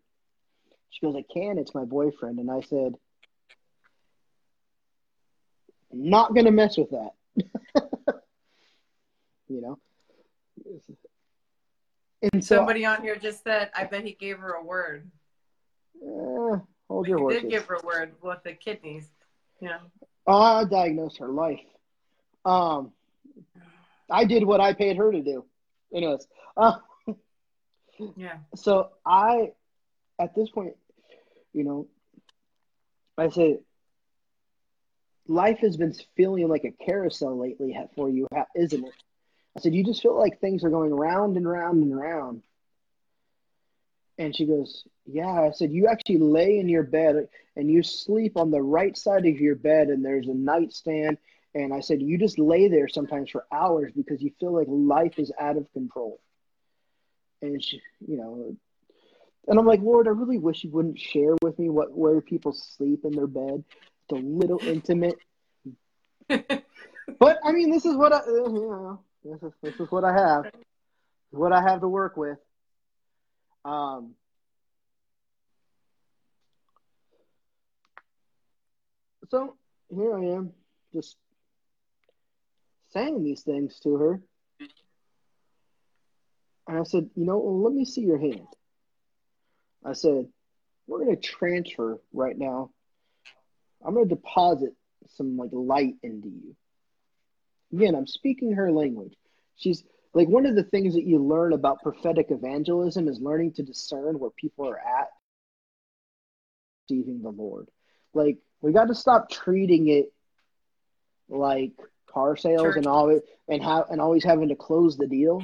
She goes, I can. It's my boyfriend. And I said, not going to mess with that. you know? And so, Somebody on here just said, I bet he gave her a word. Eh, hold your horses. did give her a word with the kidneys. Yeah. I diagnosed her life. Um, I did what I paid her to do. Anyways, uh, yeah. So I, at this point, you know, I said, life has been feeling like a carousel lately for you, isn't it? I said, you just feel like things are going round and round and round. And she goes, Yeah. I said, You actually lay in your bed and you sleep on the right side of your bed, and there's a nightstand. And I said, You just lay there sometimes for hours because you feel like life is out of control. And she, you know, and I'm like, Lord, I really wish you wouldn't share with me what where people sleep in their bed. It's a little intimate. but I mean, this is what I, you know, this is this is what I have, what I have to work with. Um, so here I am, just saying these things to her. And I said, you know, well, let me see your hand. I said, we're going to transfer right now. I'm going to deposit some like light into you. Again, I'm speaking her language. She's like one of the things that you learn about prophetic evangelism is learning to discern where people are at receiving the Lord. Like we got to stop treating it like car sales Church. and always and have and always having to close the deal.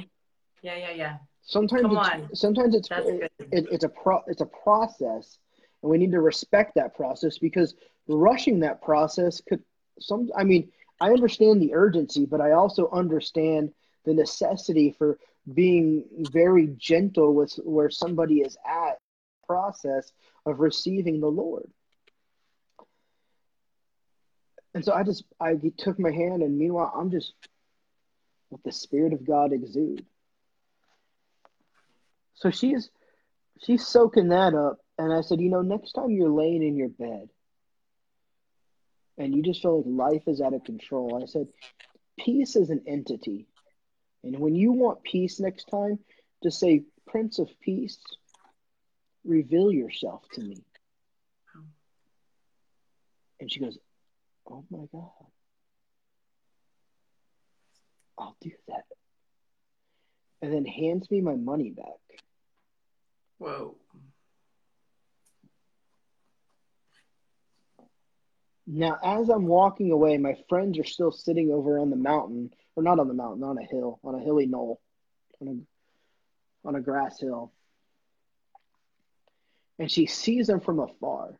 Yeah, yeah, yeah. Sometimes Come it's, on. sometimes it's it, it, it's a pro it's a process, and we need to respect that process because rushing that process could some. I mean, I understand the urgency, but I also understand the necessity for being very gentle with where somebody is at process of receiving the Lord. And so I just I took my hand and meanwhile I'm just what the Spirit of God exude. So she's she's soaking that up and I said, you know, next time you're laying in your bed and you just feel like life is out of control, I said, peace is an entity. And when you want peace next time, just say, Prince of Peace, reveal yourself to me. And she goes, Oh my God. I'll do that. And then hands me my money back. Whoa. Now, as I'm walking away, my friends are still sitting over on the mountain, or not on the mountain, on a hill, on a hilly knoll, on a, on a grass hill. And she sees them from afar,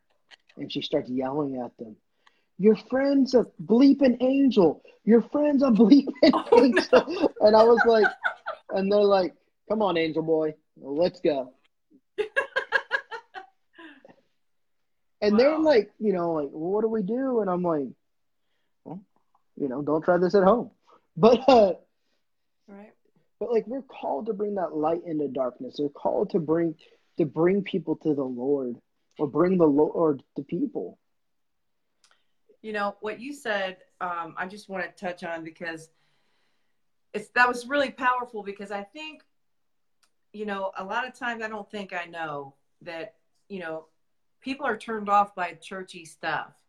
and she starts yelling at them. Your friend's a bleeping angel. Your friend's a bleeping oh, angel. No. And I was like, and they're like, come on, angel boy, let's go. And wow. they're like, you know, like, well, what do we do? And I'm like, well, you know, don't try this at home. But uh right. But like we're called to bring that light into darkness. We're called to bring to bring people to the Lord or bring the Lord to people. You know, what you said, um, I just want to touch on because it's that was really powerful because I think, you know, a lot of times I don't think I know that, you know, people are turned off by churchy stuff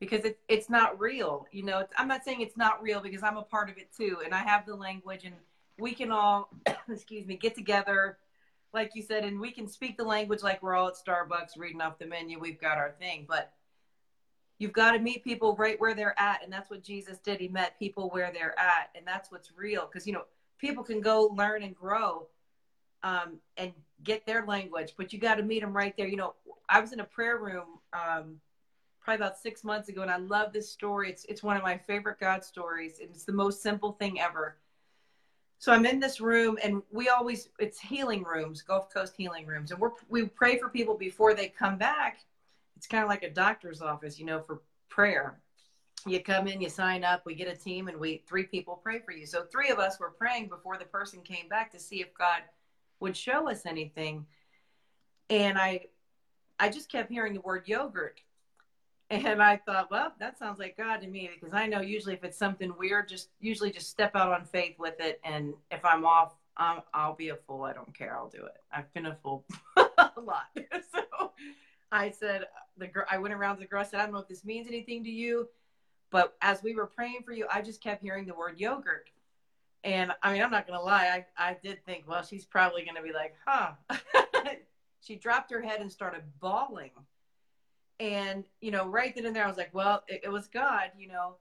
because it, it's not real. You know, I'm not saying it's not real because I'm a part of it too, and I have the language, and we can all, excuse me, get together, like you said, and we can speak the language like we're all at Starbucks reading off the menu. We've got our thing, but you've got to meet people right where they're at, and that's what Jesus did. He met people where they're at, and that's what's real. Because you know, people can go learn and grow, um, and get their language, but you got to meet them right there. You know, I was in a prayer room um, probably about six months ago, and I love this story. It's it's one of my favorite God stories, and it's the most simple thing ever. So I'm in this room, and we always it's healing rooms, Gulf Coast healing rooms, and we we pray for people before they come back. It's kind of like a doctor's office, you know, for prayer. you come in, you sign up, we get a team, and we three people pray for you. So three of us were praying before the person came back to see if God would show us anything. And I I just kept hearing the word yogurt. And I thought, well, that sounds like God to me because I know usually if it's something weird, just usually just step out on faith with it. And if I'm off, i will be a fool. I don't care. I'll do it. I've been a fool a lot. so I said, the girl, I went around to the girl. I said, I don't know if this means anything to you, but as we were praying for you, I just kept hearing the word yogurt. And I mean, I'm not going to lie. I, I did think, well, she's probably going to be like, huh. she dropped her head and started bawling. And, you know, right then and there, I was like, well, it, it was God, you know.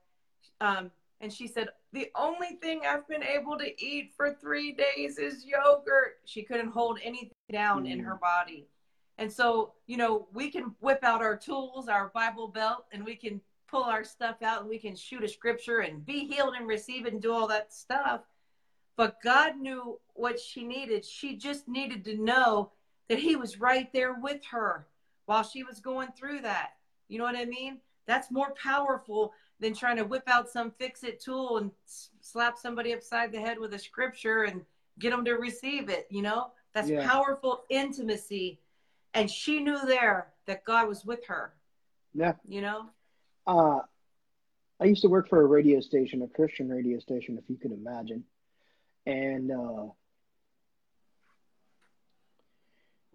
Um, and she said, the only thing I've been able to eat for three days is yogurt. She couldn't hold anything down mm. in her body. And so, you know, we can whip out our tools, our Bible belt, and we can pull our stuff out and we can shoot a scripture and be healed and receive it and do all that stuff. But God knew what she needed. She just needed to know that He was right there with her while she was going through that. You know what I mean? That's more powerful than trying to whip out some fix it tool and slap somebody upside the head with a scripture and get them to receive it. You know, that's yeah. powerful intimacy. And she knew there that God was with her. Yeah. You know? Uh, I used to work for a radio station, a Christian radio station, if you can imagine. And uh,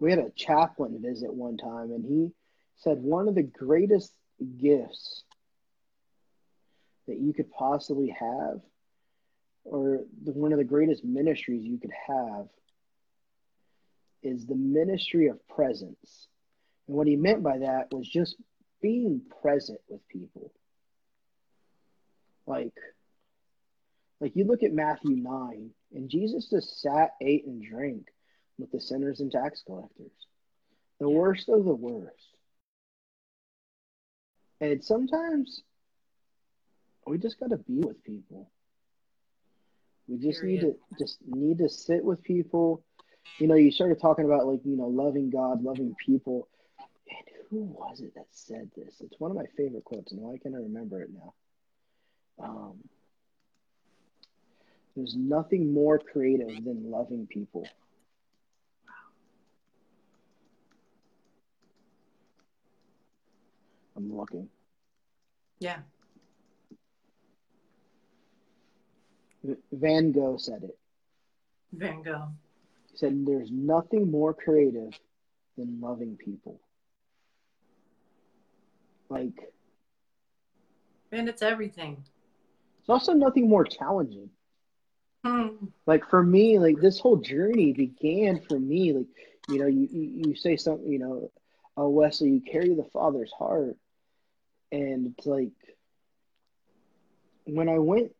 we had a chaplain visit one time, and he said one of the greatest gifts that you could possibly have, or the, one of the greatest ministries you could have, is the ministry of presence. And what he meant by that was just being present with people. Like, like you look at Matthew 9, and Jesus just sat, ate, and drank with the sinners and tax collectors, the worst of the worst. And sometimes we just got to be with people. We just Period. need to just need to sit with people. You know, you started talking about like you know loving God, loving people, and who was it that said this? It's one of my favorite quotes, and why can't I remember it now? Um, there's nothing more creative than loving people. I'm looking. Yeah. Van Gogh said it. Van Gogh. He said, There's nothing more creative than loving people. Like, and it's everything. It's also nothing more challenging. Hmm. Like for me, like this whole journey began for me. Like, you know, you you, you say something, you know, oh Wesley, you carry the Father's heart, and it's like when I went,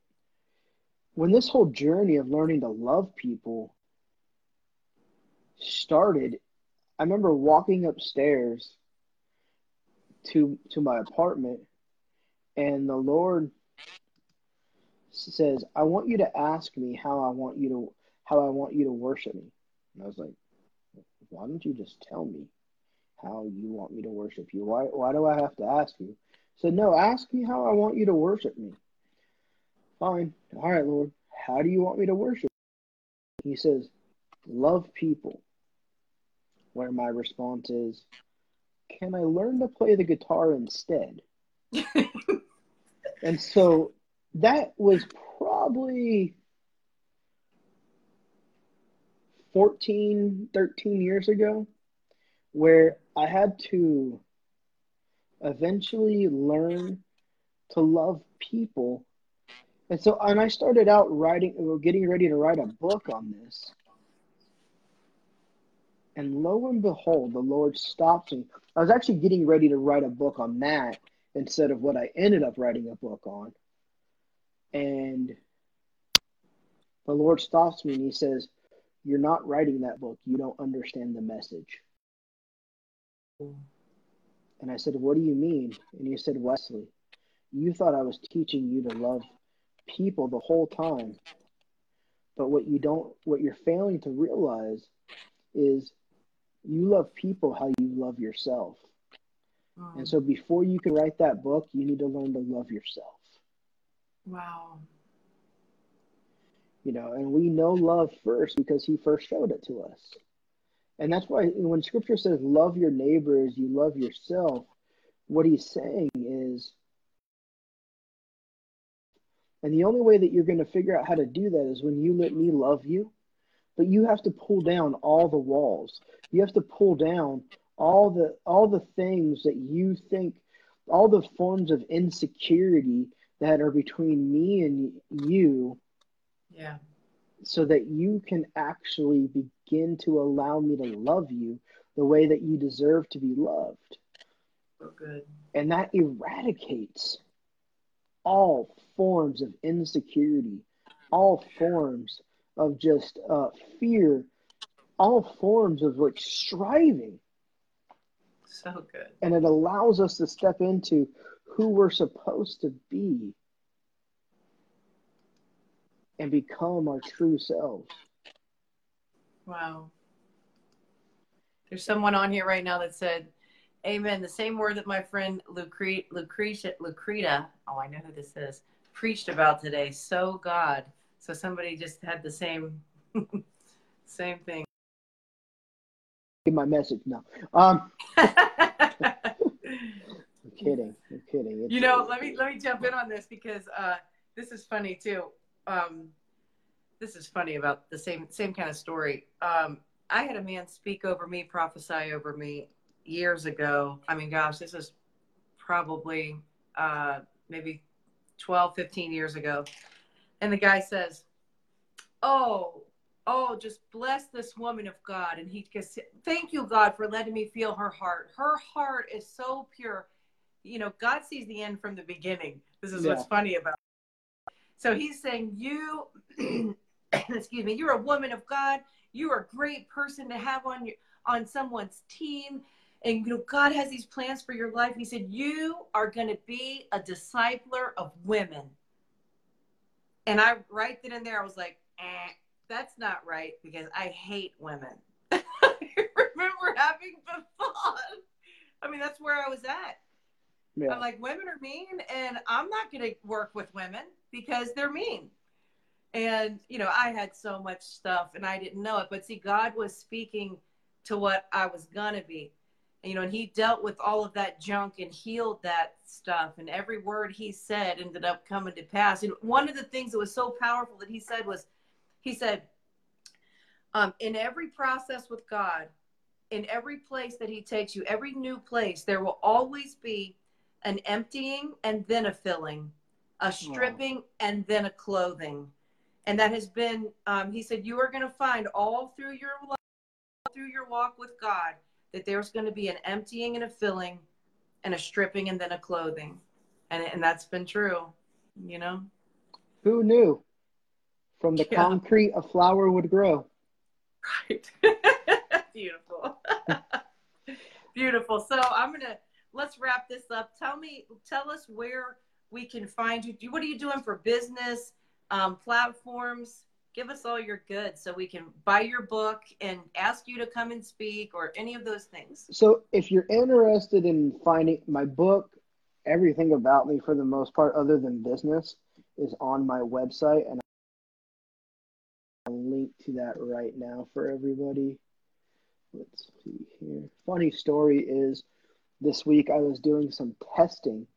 when this whole journey of learning to love people started, I remember walking upstairs to to my apartment and the Lord says, "I want you to ask me how I want you to how I want you to worship me." And I was like, "Why don't you just tell me how you want me to worship you? Why why do I have to ask you?" Said, "No, ask me how I want you to worship me." Fine. All right, Lord. How do you want me to worship? He says, "Love people." Where my response is, "Can I learn to play the guitar instead?" and so that was probably 14, 13 years ago, where I had to eventually learn to love people. And so, and I started out writing, getting ready to write a book on this. And lo and behold, the Lord stopped me. I was actually getting ready to write a book on that instead of what I ended up writing a book on. And the Lord stops me and he says, You're not writing that book. You don't understand the message. Mm. And I said, What do you mean? And he said, Wesley, you thought I was teaching you to love people the whole time. But what you don't, what you're failing to realize is you love people how you love yourself. Mm. And so before you can write that book, you need to learn to love yourself. Wow. You know, and we know love first because he first showed it to us. And that's why when scripture says love your neighbors, you love yourself, what he's saying is and the only way that you're going to figure out how to do that is when you let me love you. But you have to pull down all the walls. You have to pull down all the all the things that you think all the forms of insecurity that are between me and you. Yeah. So that you can actually begin to allow me to love you the way that you deserve to be loved. So good. And that eradicates all forms of insecurity, all forms of just uh, fear, all forms of like striving. So good. And it allows us to step into who we're supposed to be and become our true selves. Wow. There's someone on here right now that said, Amen. The same word that my friend Lucre- Lucretia, Lucreta, oh, I know who this is, preached about today. So God. So somebody just had the same, same thing. Get my message now. Um, I'm kidding. I'm kidding. It's, you know, let me let me jump in on this because uh, this is funny too. Um, this is funny about the same same kind of story. Um, I had a man speak over me, prophesy over me years ago. I mean, gosh, this is probably uh, maybe 12, 15 years ago. And the guy says, Oh, oh, just bless this woman of God. And he goes, Thank you, God, for letting me feel her heart. Her heart is so pure. You know, God sees the end from the beginning. This is yeah. what's funny about. So he's saying, You, excuse me, you're a woman of God. You're a great person to have on your on someone's team. And you know god has these plans for your life. He said you are going to be a discipler of women. And i right then and there. I was like eh, that's not right because i hate women. I remember having the thought i mean that's where i was at. Yeah. i'm like women are mean and i'm not going to work with women because they're mean and you know i had so much stuff and i didn't know it but see god was speaking to what i was going to be you know, and he dealt with all of that junk and healed that stuff. And every word he said ended up coming to pass. And one of the things that was so powerful that he said was, he said, um, in every process with God, in every place that he takes you, every new place, there will always be an emptying and then a filling, a stripping wow. and then a clothing. And that has been, um, he said, you are going to find all through your life, through your walk with God that there's going to be an emptying and a filling and a stripping and then a clothing. And, and that's been true, you know? Who knew? From the yeah. concrete, a flower would grow. Right. Beautiful. Beautiful. So I'm going to, let's wrap this up. Tell me, tell us where we can find you. What are you doing for business, um, platforms? give us all your goods so we can buy your book and ask you to come and speak or any of those things. So, if you're interested in finding my book, everything about me for the most part, other than business, is on my website, and I'll link to that right now for everybody. Let's see here. Funny story is this week I was doing some testing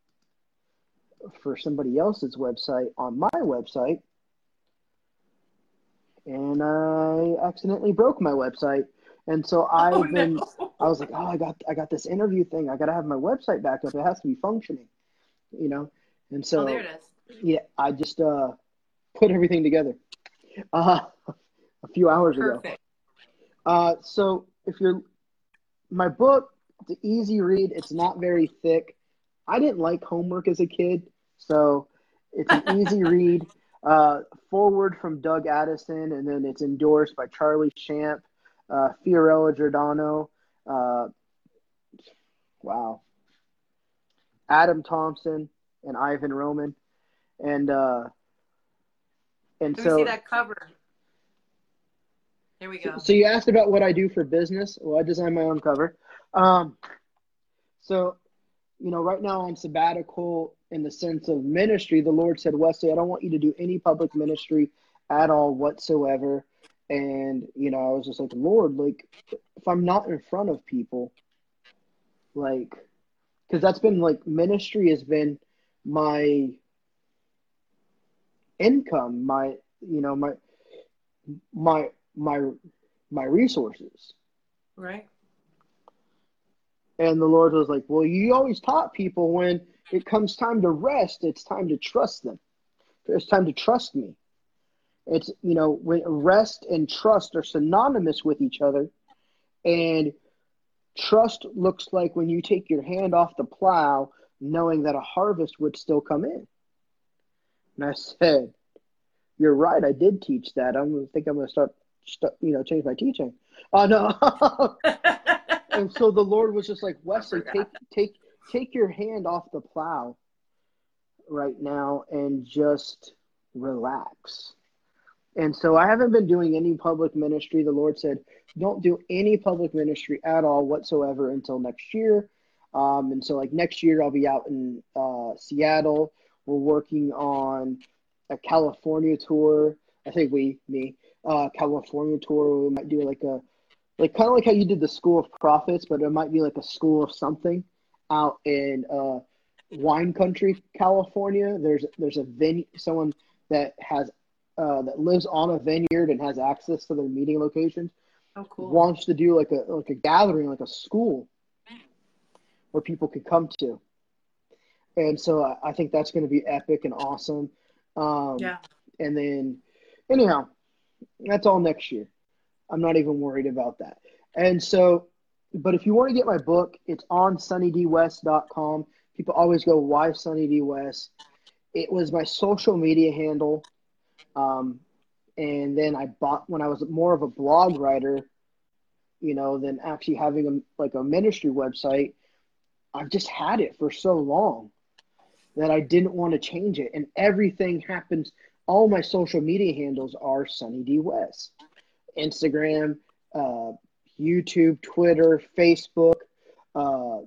for somebody else's website on my website and I accidentally broke my website. And so oh, I've oh, been, no. I was like, oh, I got, I got this interview thing. I got to have my website back up. It has to be functioning, you know? And so, oh, there it is. yeah, I just uh, put everything together uh, a few hours Perfect. ago. Uh, so if you're, my book, it's an easy read. It's not very thick. I didn't like homework as a kid, so it's an easy read. Uh, foreword from Doug Addison, and then it's endorsed by Charlie Shamp, uh, Fiorella Giordano, uh, wow, Adam Thompson, and Ivan Roman, and uh, and Let so see that cover. Here we go. So, so, you asked about what I do for business. Well, I design my own cover. Um, so you know, right now on sabbatical in the sense of ministry, the Lord said, Wesley, I don't want you to do any public ministry at all whatsoever. And, you know, I was just like, Lord, like, if I'm not in front of people, like, because that's been like ministry has been my income, my, you know, my, my, my, my resources. Right. And the Lord was like, Well, you always taught people when it comes time to rest, it's time to trust them. It's time to trust me. It's, you know, when rest and trust are synonymous with each other. And trust looks like when you take your hand off the plow, knowing that a harvest would still come in. And I said, You're right. I did teach that. I'm to think I'm going to start, you know, change my teaching. Oh, no. and so the Lord was just like, Wesley, take, take, take your hand off the plow right now and just relax. And so I haven't been doing any public ministry. The Lord said, don't do any public ministry at all whatsoever until next year. Um, and so, like next year, I'll be out in uh, Seattle. We're working on a California tour. I think we, me, uh, California tour. We might do like a, like kind of like how you did the School of Prophets, but it might be like a school of something out in uh, wine country, California. There's there's a venue, someone that has uh, that lives on a vineyard and has access to their meeting locations. Oh, cool. Wants to do like a like a gathering, like a school, where people could come to. And so I, I think that's going to be epic and awesome. Um, yeah. And then, anyhow, that's all next year. I'm not even worried about that. And so but if you want to get my book, it's on sunnydwest.com. People always go, why Sunny D West? It was my social media handle. Um, and then I bought when I was more of a blog writer, you know, than actually having a like a ministry website. I've just had it for so long that I didn't want to change it. And everything happens. All my social media handles are Sunny D West, Instagram, uh, YouTube, Twitter, Facebook, uh,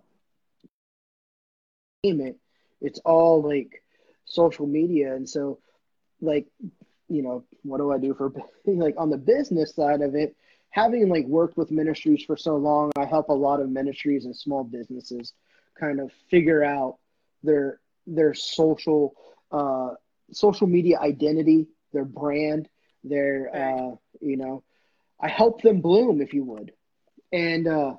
it. It's all like social media, and so like you know, what do I do for like on the business side of it? Having like worked with ministries for so long, I help a lot of ministries and small businesses kind of figure out their their social uh, social media identity, their brand, their uh, you know, I help them bloom, if you would and uh,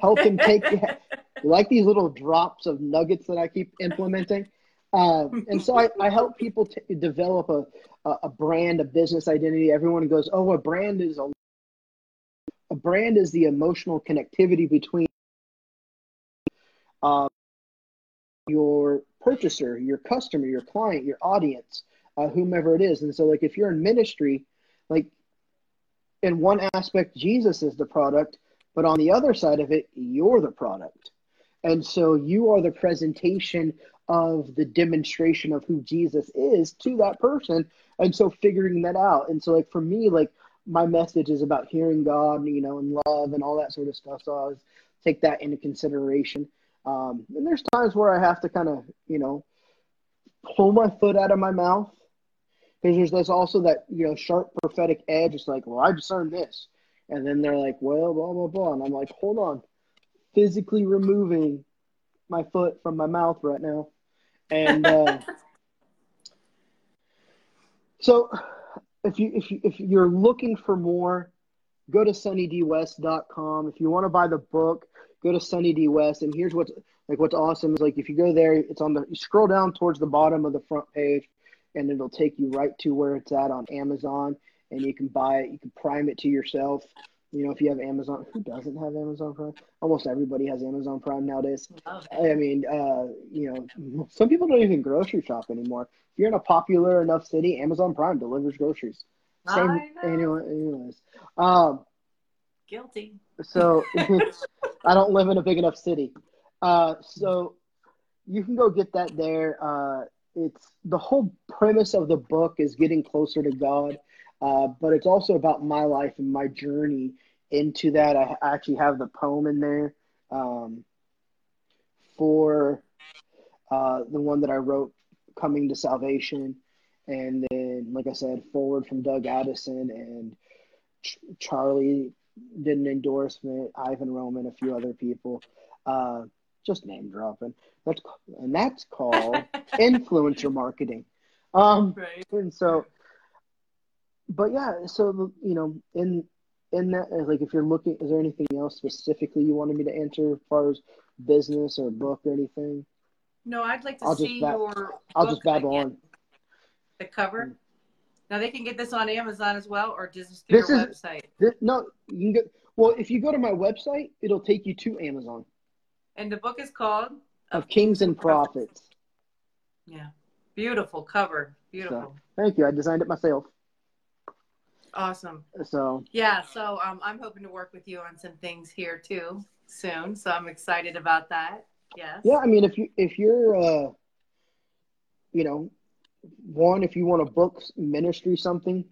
help them take like these little drops of nuggets that I keep implementing. Uh, and so I, I help people t- develop a, a brand, a business identity. Everyone goes, oh, a brand is a, a brand is the emotional connectivity between uh, your purchaser, your customer, your client, your audience, uh, whomever it is. And so, like, if you're in ministry, like in one aspect, Jesus is the product, but on the other side of it, you're the product. And so you are the presentation of the demonstration of who Jesus is to that person. And so figuring that out. And so, like, for me, like, my message is about hearing God, you know, and love and all that sort of stuff. So I always take that into consideration. Um, and there's times where I have to kind of, you know, pull my foot out of my mouth because there's, there's also that you know sharp prophetic edge. It's like, well, I discern this, and then they're like, well, blah blah blah, and I'm like, hold on, physically removing my foot from my mouth right now, and uh, so if you if you if you're looking for more, go to sunnydwest.com. If you want to buy the book, go to Sunny D West. And here's what's like what's awesome is like if you go there, it's on the you scroll down towards the bottom of the front page and it'll take you right to where it's at on Amazon, and you can buy it. You can prime it to yourself. You know, if you have Amazon, who doesn't have Amazon Prime? Almost everybody has Amazon Prime nowadays. I mean, uh, you know, some people don't even grocery shop anymore. If you're in a popular enough city, Amazon Prime delivers groceries. Same, anyway, anyways. Um, Guilty. So I don't live in a big enough city. Uh, so you can go get that there. Uh, it's the whole premise of the book is getting closer to God, uh, but it's also about my life and my journey into that. I actually have the poem in there. Um, for uh, the one that I wrote, Coming to Salvation, and then, like I said, Foreword from Doug Addison, and Ch- Charlie did an endorsement, Ivan Roman, a few other people, uh, just name dropping. That's and that's called influencer marketing. Um, Right. and so, but yeah, so you know, in in that, like, if you're looking, is there anything else specifically you wanted me to answer as far as business or book or anything? No, I'd like to I'll see ba- your. I'll just babble again, on. The cover. Now they can get this on Amazon as well, or just This your is- website. This, no, you can get. Well, if you go to my website, it'll take you to Amazon And the book is called of Kings and Prophets. Yeah, beautiful cover. Beautiful, Thank you. I designed it myself. awesome. So Yeah, so um, I'm hoping to work with you on some things here too soon. So I'm excited about that. Yes. yeah, I mean, if you if you're, uh, you know, one if you want to book ministry something,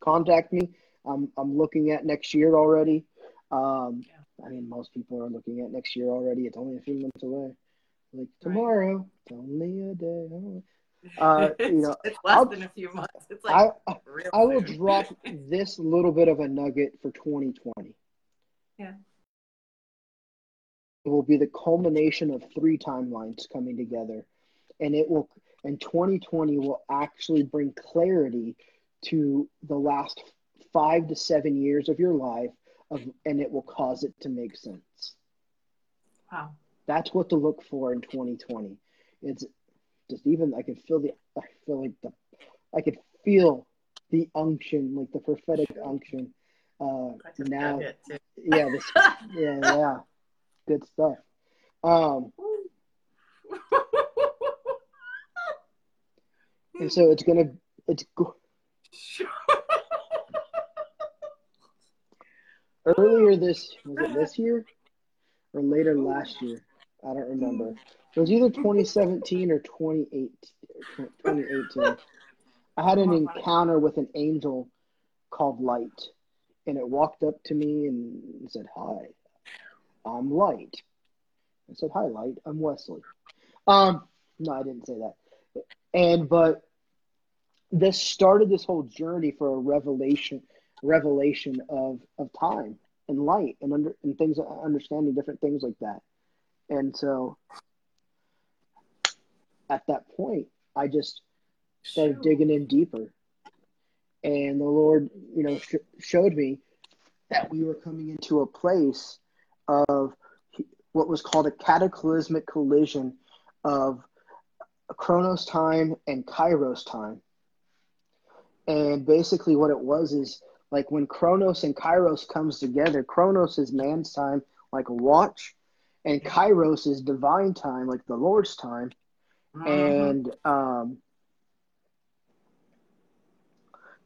contact me. I'm I'm looking at next year already. Um, I mean, most people are looking at next year already. It's only a few months away. Like tomorrow, it's only a day. away. Uh, you know, it's less I'll- than a few months. It's like I I will drop this little bit of a nugget for 2020. Yeah. It will be the culmination of three timelines coming together. And it will and 2020 will actually bring clarity to the last 5 to 7 years of your life of and it will cause it to make sense. Wow. That's what to look for in 2020. It's just even I can feel the I feel like the I could feel the unction, like the prophetic unction. Uh, I just now, it, too. yeah, this, yeah, yeah, good stuff. Um, and so it's gonna, it's go- earlier this was it this year or later last year? I don't remember. It was either 2017 or 2018. 2018. I had an encounter with an angel called Light, and it walked up to me and said, "Hi, I'm Light." I said, "Hi, Light. I'm Wesley." Um, no, I didn't say that. And but this started this whole journey for a revelation, revelation of of time and light and under and things, understanding different things like that. And so, at that point, I just started Shoot. digging in deeper. And the Lord, you know, sh- showed me that we were coming into a place of what was called a cataclysmic collision of Chronos time and Kairos time. And basically, what it was is like when Chronos and Kairos comes together. Chronos is man's time, like a watch, and Kairos is divine time, like the Lord's time Mhm. and um,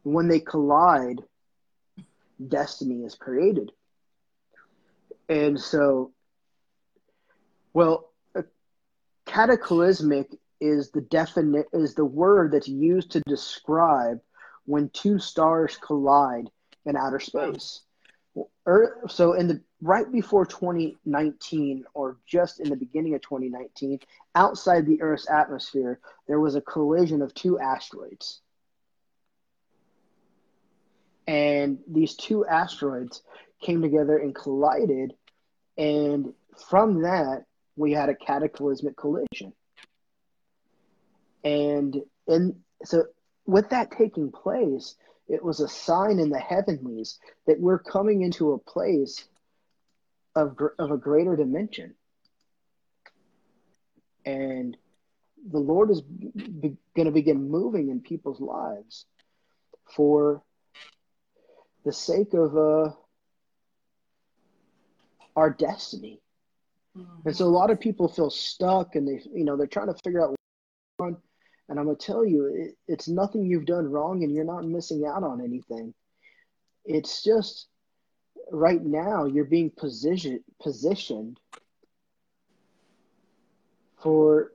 when they collide, destiny is created. And so, well, cataclysmic is the definite is the word that's used to describe when two stars collide in outer space. Ear- So in the right before 2019 or just in the beginning of 2019 outside the earth's atmosphere there was a collision of two asteroids. And these two asteroids came together and collided and from that we had a cataclysmic collision. And in so with that taking place it was a sign in the heavenlies that we're coming into a place of, of a greater dimension. And the Lord is be- going to begin moving in people's lives for the sake of uh, our destiny. Mhm. And so a lot of people feel stuck and they, you know, they're trying to figure out what's going on. And I'm going to tell you, it, it's nothing you've done wrong and you're not missing out on anything. It's just right now you're being position, positioned for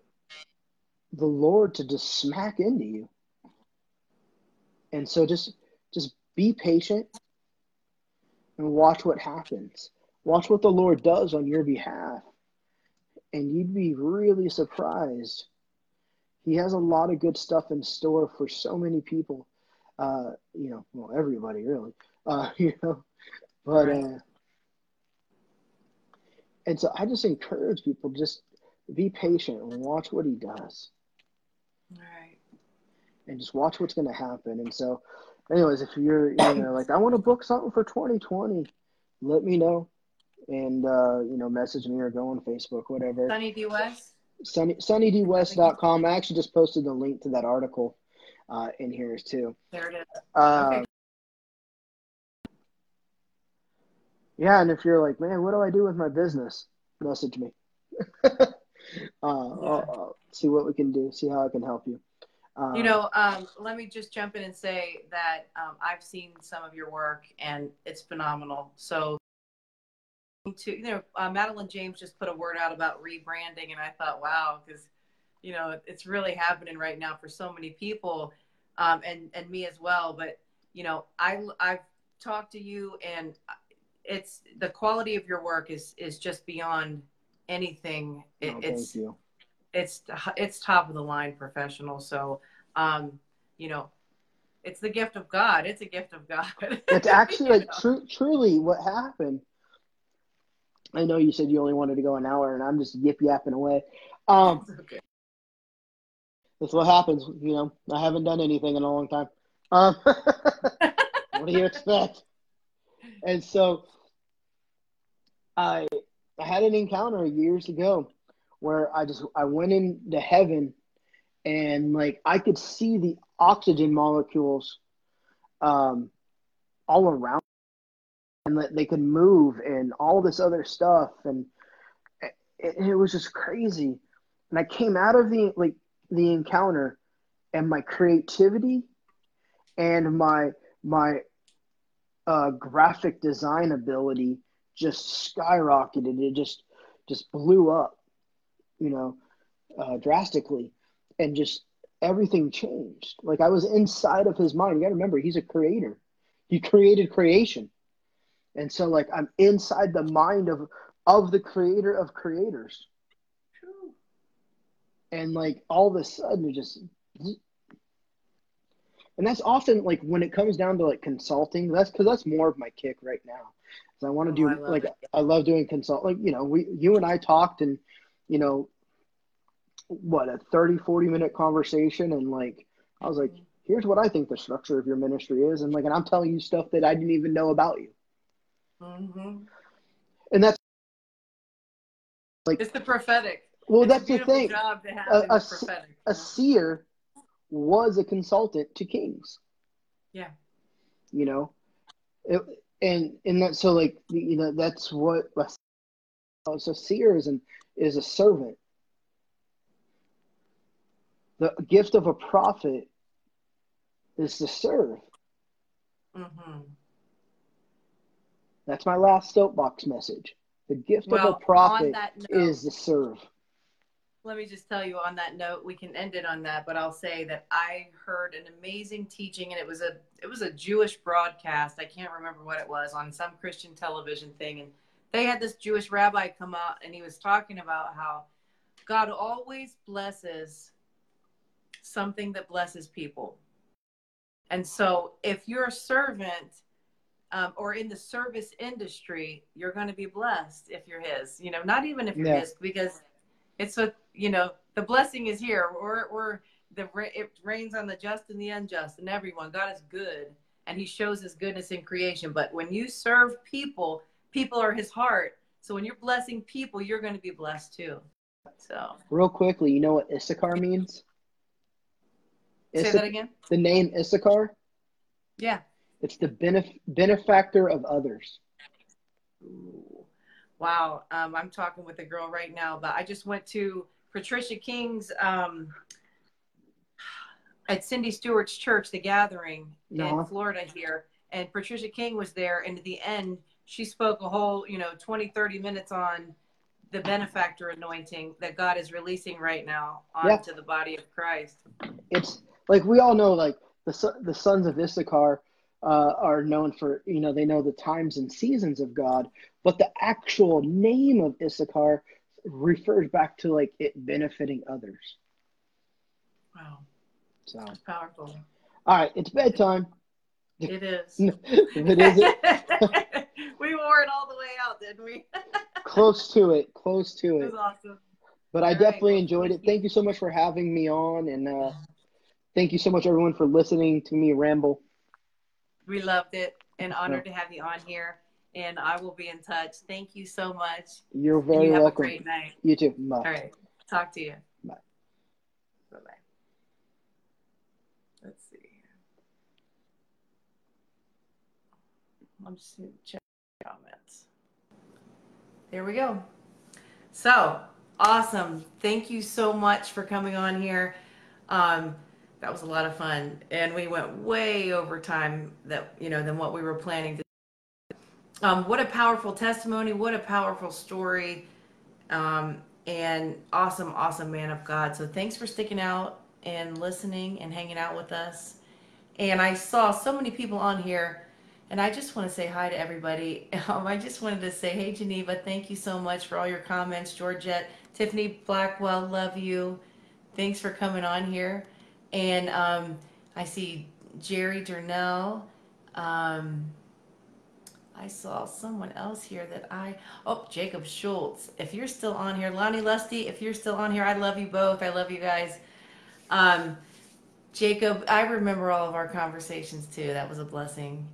the Lord to just smack into you. And so just just be patient and watch what happens. Watch what the Lord does on your behalf. and you'd be really surprised. He has a lot of good stuff in store for so many people. Uh, you know, well, everybody really. Uh, you know, but uh, and so I just encourage people just be patient and watch what he does, Right. and just watch what's going to happen. And so, anyways, if you're you know like I want to book something for 2020, let me know, and uh, you know message me or go on Facebook, whatever. Sunny D West. Sunny, sunnydwest.com. I actually just posted the link to that article uh, in here too. There it is. Uh, Okay. Yeah, and if you're like, man, what do I do with my business? Message me. uh, I'll, I'll see what we can do. See how I can help you. Uh, You know, um, let me just jump in and say that um, I've seen some of your work and it's phenomenal. So, to you know, uh, Madeline James just put a word out about rebranding, and I thought, wow, because you know it's really happening right now for so many people, um, and and me as well. But you know, I I've talked to you, and it's the quality of your work is is just beyond anything. It, no, it's it's it's top of the line professional. So, um, you know, it's the gift of God. It's a gift of God. It's actually You like know? tru- truly what happened. I know you said you only wanted to go an hour, and I'm just yip yapping away. Um, okay. That's what happens. You know, I haven't done anything in a long time. Um, what do you expect? And so, I I had an encounter years ago where I just I went into heaven, and like I could see the oxygen molecules, um, all around, and that they could move and all this other stuff, and it, it was just crazy. And I came out of the like the encounter and my creativity and my my uh, graphic design ability just skyrocketed. It just just blew up, you know, uh, drastically, and just everything changed. Like I was inside of his mind. You got to remember, he's a creator. He created creation, and so like I'm inside the mind of of the creator of creators True. and like all of a sudden it just and that's often like when it comes down to like consulting that's because that's more of my kick right now because i want to Oh, do I like it. i love doing consult like you know we you and i talked and you know what a 30 40 minute conversation and like i was like here's what i think the structure of your ministry is and like and i'm telling you stuff that i didn't even know about you hmm and that's like It's the prophetic. well It's that's the thing. Job to have A- a a seer was a consultant to kings. Yeah. you know? It, and and that so like you know that's what a- so seer is an is a servant. The gift of a prophet is to serve. Hmm that's my last soapbox message. The gift Well, of a prophet note, is to serve. Let me just tell you on that note we can end it on that but i'll say that i heard an amazing teaching and it was a it was a jewish broadcast. I can't remember what it was on some christian television thing and they had this jewish rabbi come out and he was talking about how god always blesses something that blesses people. And so if you're a servant um, or in the service industry you're going to be blessed if you're his you know not even if you're Yeah. his because it's a you know the blessing is here we're, we're the it rains on the just and the unjust and everyone. God is good and he shows his goodness in creation. But when you serve people people are his heart. So when you're blessing people you're going to be blessed too. So. Real quickly you know what issachar means? Say Issa- that again. The name issachar? Yeah it's the benef- benefactor of others Ooh. Wow. Um, I'm talking with a girl right now, but I just went to Patricia King's um, at Cindy Stewart's church, the gathering Uh-huh. in Florida here. And Patricia King was there. And at the end, she spoke a whole, you know, 20, 30 minutes on the benefactor anointing that God is releasing right now Yeah. onto the body of Christ. it's like we all know like the the sons of Issachar uh, are known for you know they know the times and seasons of God, but the actual name of Issachar refers back to like it benefiting others. Wow, So, that's powerful. all right, it's bedtime. It is. it isn't. we wore it all the way out, didn't we? close to it, close to it it. was awesome. But I All right, definitely enjoyed it. Thank you so much for having me on, and uh, thank you so much everyone for listening to me ramble. We loved it and honored to have you on here. And I will be in touch. Thank you so much. You're very you have welcome. a great night. You too. Bye. All right. Talk to you. Bye. Bye bye. Let's see. I'm just gonna check comments. There we go. So awesome. Thank you so much for coming on here. Um, that was a lot of fun. And we went way over time that, you know, than what we were planning to um, what a powerful testimony. What a powerful story. Um, and awesome, awesome man of God. So thanks for sticking out and listening and hanging out with us. And I saw so many people on here, and I just want to say hi to everybody. Um, I just wanted to say, hey, Geneva, thank you so much for all your comments. Georgette, Tiffany Blackwell, love you. Thanks for coming on here. And um, I see Jerry Durnell. Um, I saw someone else here that I oh Jacob Schultz. If you're still on here, Lonnie Lusty, if you're still on here, I love you both. I love you guys. Um, Jacob, I remember all of our conversations too. That was a blessing.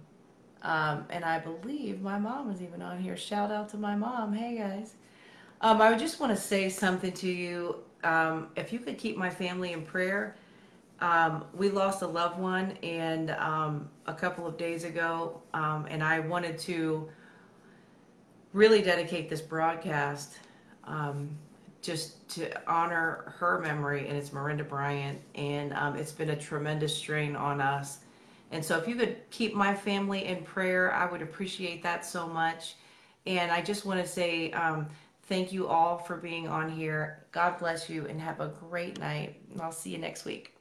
Um, and I believe my mom was even on here. Shout out to my mom. Hey guys. Um, I would just want to say something to you. Um, if you could keep my family in prayer. Um, we lost a loved one and um, a couple of days ago, um, and I wanted to really dedicate this broadcast um, just to honor her memory, and it's Miranda Bryant, and um, it's been a tremendous strain on us. And so, if you could keep my family in prayer, I would appreciate that so much. And I just want to say um, thank you all for being on here. God bless you, and have a great night. And I'll see you next week.